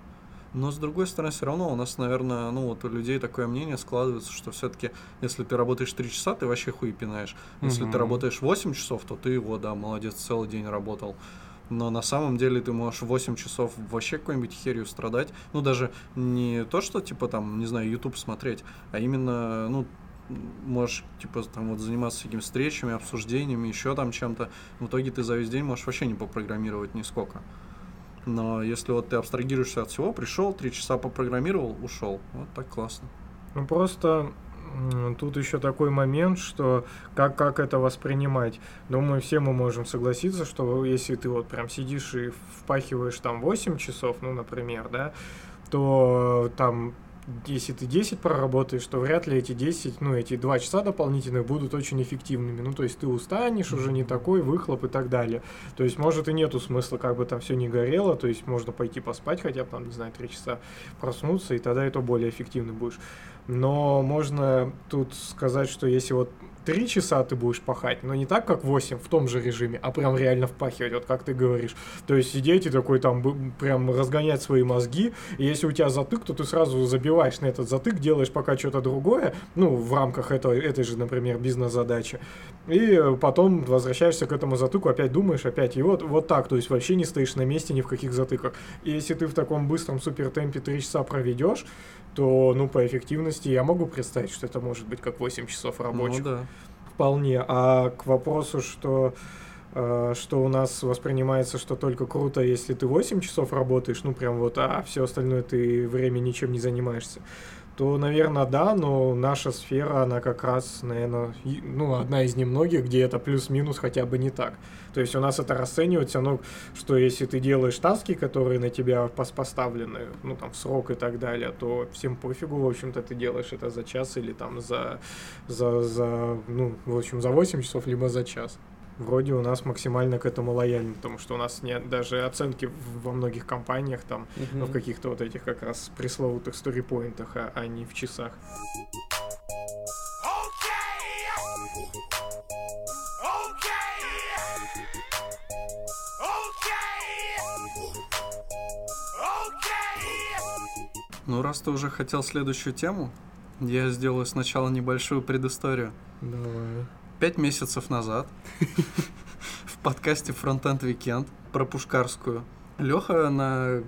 S1: Но с другой стороны, все равно у нас, наверное, ну вот у людей такое мнение складывается, что все-таки, если ты работаешь 3 часа, ты вообще хуй пинаешь. Если mm-hmm. ты работаешь 8 часов, то ты его, да, молодец, целый день работал но на самом деле ты можешь 8 часов вообще какой-нибудь херью страдать. Ну, даже не то, что, типа, там, не знаю, YouTube смотреть, а именно, ну, можешь, типа, там вот заниматься всякими встречами, обсуждениями, еще там чем-то. В итоге ты за весь день можешь вообще не попрограммировать нисколько. Но если вот ты абстрагируешься от всего, пришел, три часа попрограммировал, ушел. Вот так классно.
S4: Ну просто Тут еще такой момент, что как, как это воспринимать. Думаю, все мы можем согласиться, что если ты вот прям сидишь и впахиваешь там 8 часов, ну, например, да, то там если ты 10 проработаешь, то вряд ли эти 10, ну, эти 2 часа дополнительных будут очень эффективными. Ну, то есть ты устанешь, уже не такой выхлоп и так далее. То есть, может, и нету смысла, как бы там все не горело, то есть можно пойти поспать хотя бы там, не знаю, 3 часа, проснуться, и тогда это более эффективный будешь. Но можно тут сказать, что если вот три часа ты будешь пахать, но не так, как 8 в том же режиме, а прям реально впахивать, вот как ты говоришь. То есть сидеть и такой там прям разгонять свои мозги, и если у тебя затык, то ты сразу забиваешь на этот затык, делаешь пока что-то другое, ну, в рамках этого, этой же, например, бизнес-задачи, и потом возвращаешься к этому затыку, опять думаешь, опять, и вот, вот так, то есть вообще не стоишь на месте ни в каких затыках. И если ты в таком быстром супер темпе 3 часа проведешь, то, ну, по эффективности я могу представить, что это может быть как 8 часов рабочих.
S1: Ну, да.
S4: Вполне. А к вопросу, что э, что у нас воспринимается, что только круто, если ты 8 часов работаешь, ну прям вот, а все остальное ты время ничем не занимаешься то, наверное, да, но наша сфера, она как раз, наверное, ну, одна из немногих, где это плюс-минус хотя бы не так. То есть у нас это расценивается, ну, что если ты делаешь таски, которые на тебя поставлены, ну, там, в срок и так далее, то всем пофигу, в общем-то, ты делаешь это за час или там за, за, за ну, в общем, за 8 часов, либо за час вроде у нас максимально к этому лояльны, потому что у нас нет даже оценки во многих компаниях там, uh-huh. ну, в каких-то вот этих как раз пресловутых сторипоинтах, а, а не в часах.
S1: Ну, раз ты уже хотел следующую тему, я сделаю сначала небольшую предысторию.
S4: Давай
S1: пять месяцев назад в подкасте Frontend Weekend про Пушкарскую Леха на,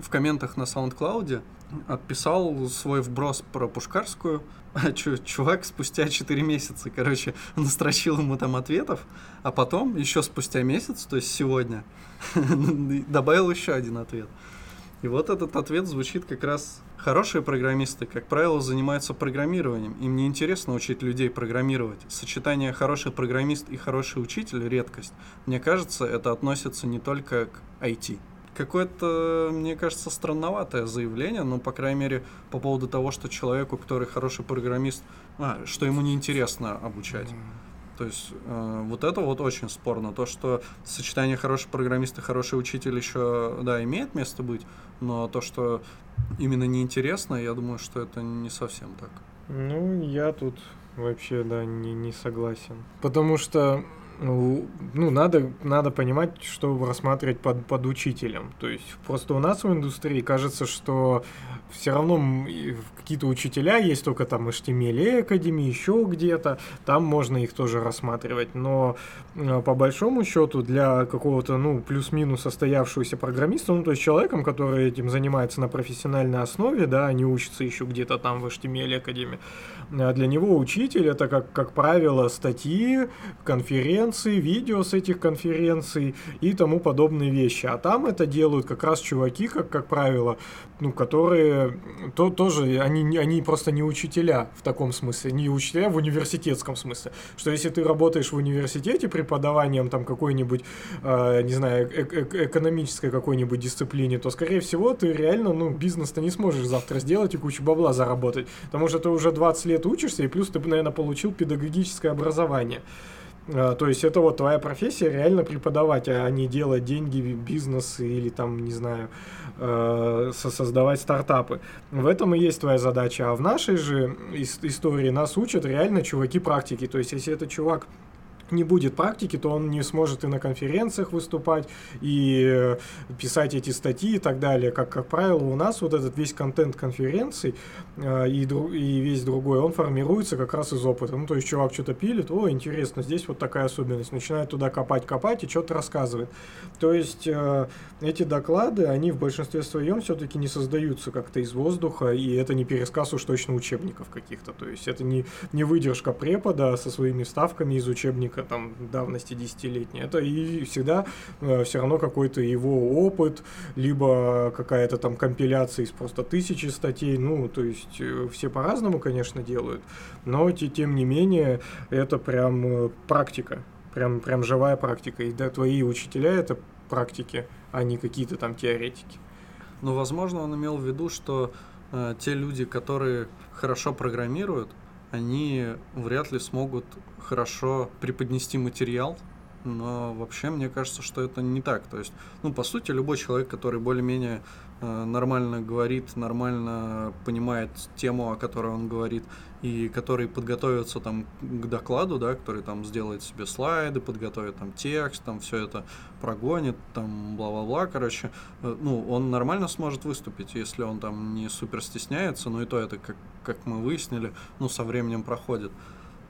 S1: в комментах на SoundCloud отписал свой вброс про Пушкарскую, а чувак спустя 4 месяца, короче, настрочил ему там ответов, а потом еще спустя месяц, то есть сегодня, добавил еще один ответ. И вот этот ответ звучит как раз Хорошие программисты, как правило, занимаются программированием. Им не интересно учить людей программировать. Сочетание хороший программист и хороший учитель – редкость. Мне кажется, это относится не только к IT. Какое-то, мне кажется, странноватое заявление, но, по крайней мере, по поводу того, что человеку, который хороший программист, а, что ему неинтересно обучать. То есть э, вот это вот очень спорно. То, что сочетание хороший программист и хороший учитель еще, да, имеет место быть, но то, что именно неинтересно, я думаю, что это не совсем так.
S4: Ну, я тут вообще, да, не, не согласен. Потому что ну, ну, надо, надо понимать, что рассматривать под, под учителем. То есть просто у нас в индустрии кажется, что все равно какие-то учителя есть только там HTML Академии, еще где-то, там можно их тоже рассматривать. Но э, по большому счету для какого-то, ну, плюс-минус состоявшегося программиста, ну, то есть человеком, который этим занимается на профессиональной основе, да, не учится еще где-то там в HTML Академии, а для него учитель это, как, как правило, статьи, конференции, конференции, видео с этих конференций и тому подобные вещи. А там это делают как раз чуваки, как, как правило, ну, которые то, тоже, они, они просто не учителя в таком смысле, не учителя в университетском смысле. Что если ты работаешь в университете преподаванием там какой-нибудь, э, не знаю, э э экономической какой-нибудь дисциплине, то, скорее всего, ты реально, ну, бизнес-то не сможешь завтра сделать и кучу бабла заработать. Потому что ты уже 20 лет учишься, и плюс ты, наверное, получил педагогическое образование. А, то есть это вот твоя профессия реально преподавать, а не делать деньги, бизнес или там, не знаю, э, создавать стартапы. В этом и есть твоя задача. А в нашей же истории нас учат реально чуваки практики. То есть если это чувак не будет практики, то он не сможет и на конференциях выступать, и э, писать эти статьи и так далее. Как, как правило, у нас вот этот весь контент конференций э, и, и весь другой, он формируется как раз из опыта. Ну, то есть чувак что-то пилит, о, интересно, здесь вот такая особенность. Начинает туда копать-копать и что-то рассказывает. То есть э, эти доклады, они в большинстве своем все-таки не создаются как-то из воздуха, и это не пересказ уж точно учебников каких-то. То есть это не, не выдержка препода со своими вставками из учебника человека там давности десятилетней, это и всегда э, все равно какой-то его опыт, либо какая-то там компиляция из просто тысячи статей, ну, то есть э, все по-разному, конечно, делают, но тем не менее это прям э, практика, прям, прям живая практика, и да, твои учителя это практики, а не какие-то там теоретики.
S1: Ну, возможно, он имел в виду, что э, те люди, которые хорошо программируют, они вряд ли смогут хорошо преподнести материал, но вообще мне кажется, что это не так. То есть, ну, по сути, любой человек, который более-менее нормально говорит, нормально понимает тему, о которой он говорит, и который подготовится там к докладу, да, который там сделает себе слайды, подготовит там текст, там все это прогонит, там бла-бла-бла, короче, э, ну, он нормально сможет выступить, если он там не супер стесняется, но и то это, как, как мы выяснили, ну, со временем проходит.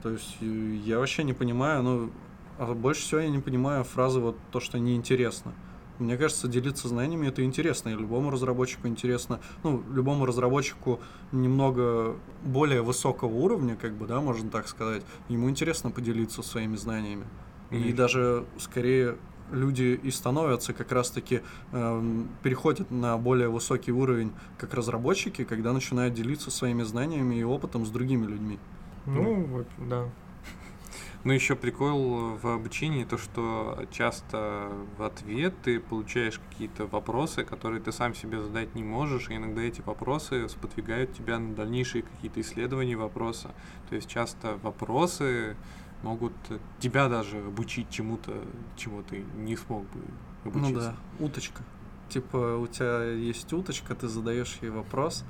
S1: То есть э, я вообще не понимаю, ну, а больше всего я не понимаю фразы вот то, что неинтересно. Мне кажется, делиться знаниями это интересно, и любому разработчику интересно. Ну, любому разработчику немного более высокого уровня, как бы, да, можно так сказать, ему интересно поделиться своими знаниями. Mm-hmm. И даже скорее люди и становятся как раз-таки э, переходят на более высокий уровень как разработчики, когда начинают делиться своими знаниями и опытом с другими людьми.
S4: Ну, вот, да.
S3: Ну, еще прикол в обучении то, что часто в ответ ты получаешь какие-то вопросы, которые ты сам себе задать не можешь, и иногда эти вопросы сподвигают тебя на дальнейшие какие-то исследования вопроса. То есть часто вопросы могут тебя даже обучить чему-то, чему ты не смог бы обучиться.
S1: Ну да, уточка. Типа у тебя есть уточка, ты задаешь ей вопрос,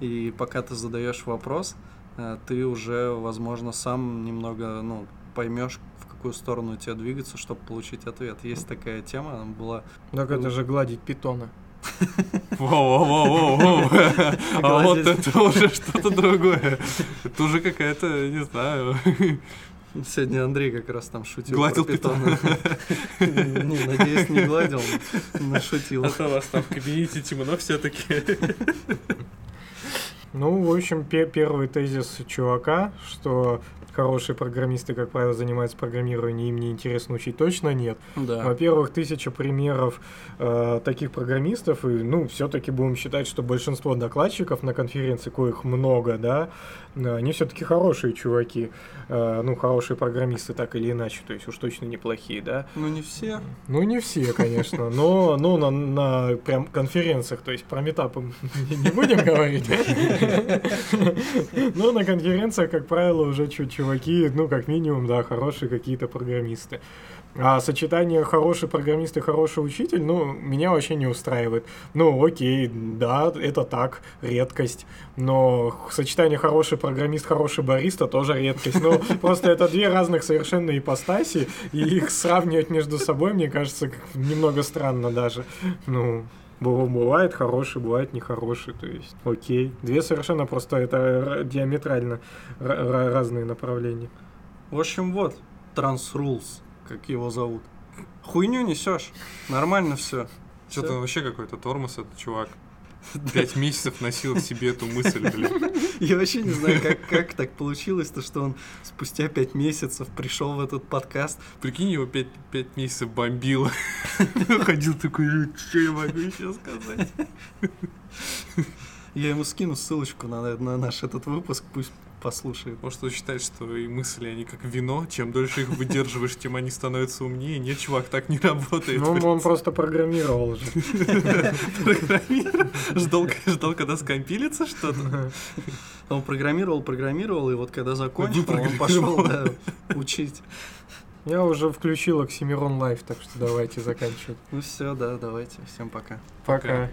S1: и пока ты задаешь вопрос, Э, ты уже, возможно, сам немного, ну, поймешь, в какую сторону тебе двигаться, чтобы получить ответ. Есть такая тема, она была...
S4: Так это же гладить питона.
S3: Воу-воу-воу-воу. А вот это уже что-то другое. Это уже какая-то, не знаю.
S1: Сегодня Андрей как раз там шутил.
S3: Гладил питона.
S1: Ну, надеюсь, не гладил, но шутил.
S3: А то у вас там в кабинете темно все-таки.
S4: Ну, в общем, первый тезис чувака, что хорошие программисты, как правило, занимаются программированием, им не интересно учить, точно нет.
S1: Да.
S4: Во-первых, тысяча примеров э, таких программистов, и, ну, все-таки будем считать, что большинство докладчиков на конференции, коих много, да, э, они все-таки хорошие чуваки, э, ну, хорошие программисты, так или иначе, то есть уж точно неплохие, да.
S1: Ну, не все.
S4: Ну, не все, конечно, но, ну, на, на прям конференциях, то есть про метапы не будем говорить. Но на конференциях, как правило, уже чуть-чуть чуваки, ну, как минимум, да, хорошие какие-то программисты. А сочетание хороший программист и хороший учитель, ну, меня вообще не устраивает. Ну, окей, да, это так, редкость. Но сочетание хороший программист, хороший бариста тоже редкость. Ну, просто это две разных совершенно ипостаси, и их сравнивать между собой, мне кажется, немного странно даже. Ну, Бывает хороший, бывает нехороший, то есть окей. Две совершенно просто это диаметрально разные направления.
S1: В общем, вот, Transrules, как его зовут. Хуйню несешь, нормально все.
S3: Что-то вообще какой-то тормоз этот чувак. Пять месяцев носил в себе эту мысль, блин.
S1: Я вообще не знаю, как, как так получилось, то, что он спустя пять месяцев пришел в этот подкаст.
S3: Прикинь, его пять, пять месяцев бомбило. Ходил такой, что я могу еще сказать?
S1: Я ему скину ссылочку на, на наш этот выпуск, пусть послушает.
S3: Может, он считает, что и мысли, они как вино, чем дольше их выдерживаешь, тем они становятся умнее. Нет, чувак, так не работает.
S4: Ну, он просто программировал же.
S3: Программировал. Ждал, когда скомпилится что-то.
S1: Он программировал, программировал, и вот когда закончил, он пошел учить.
S4: Я уже включил Оксимирон Live, так что давайте заканчивать.
S1: Ну все, да, давайте. Всем пока.
S4: Пока.
S3: Пока.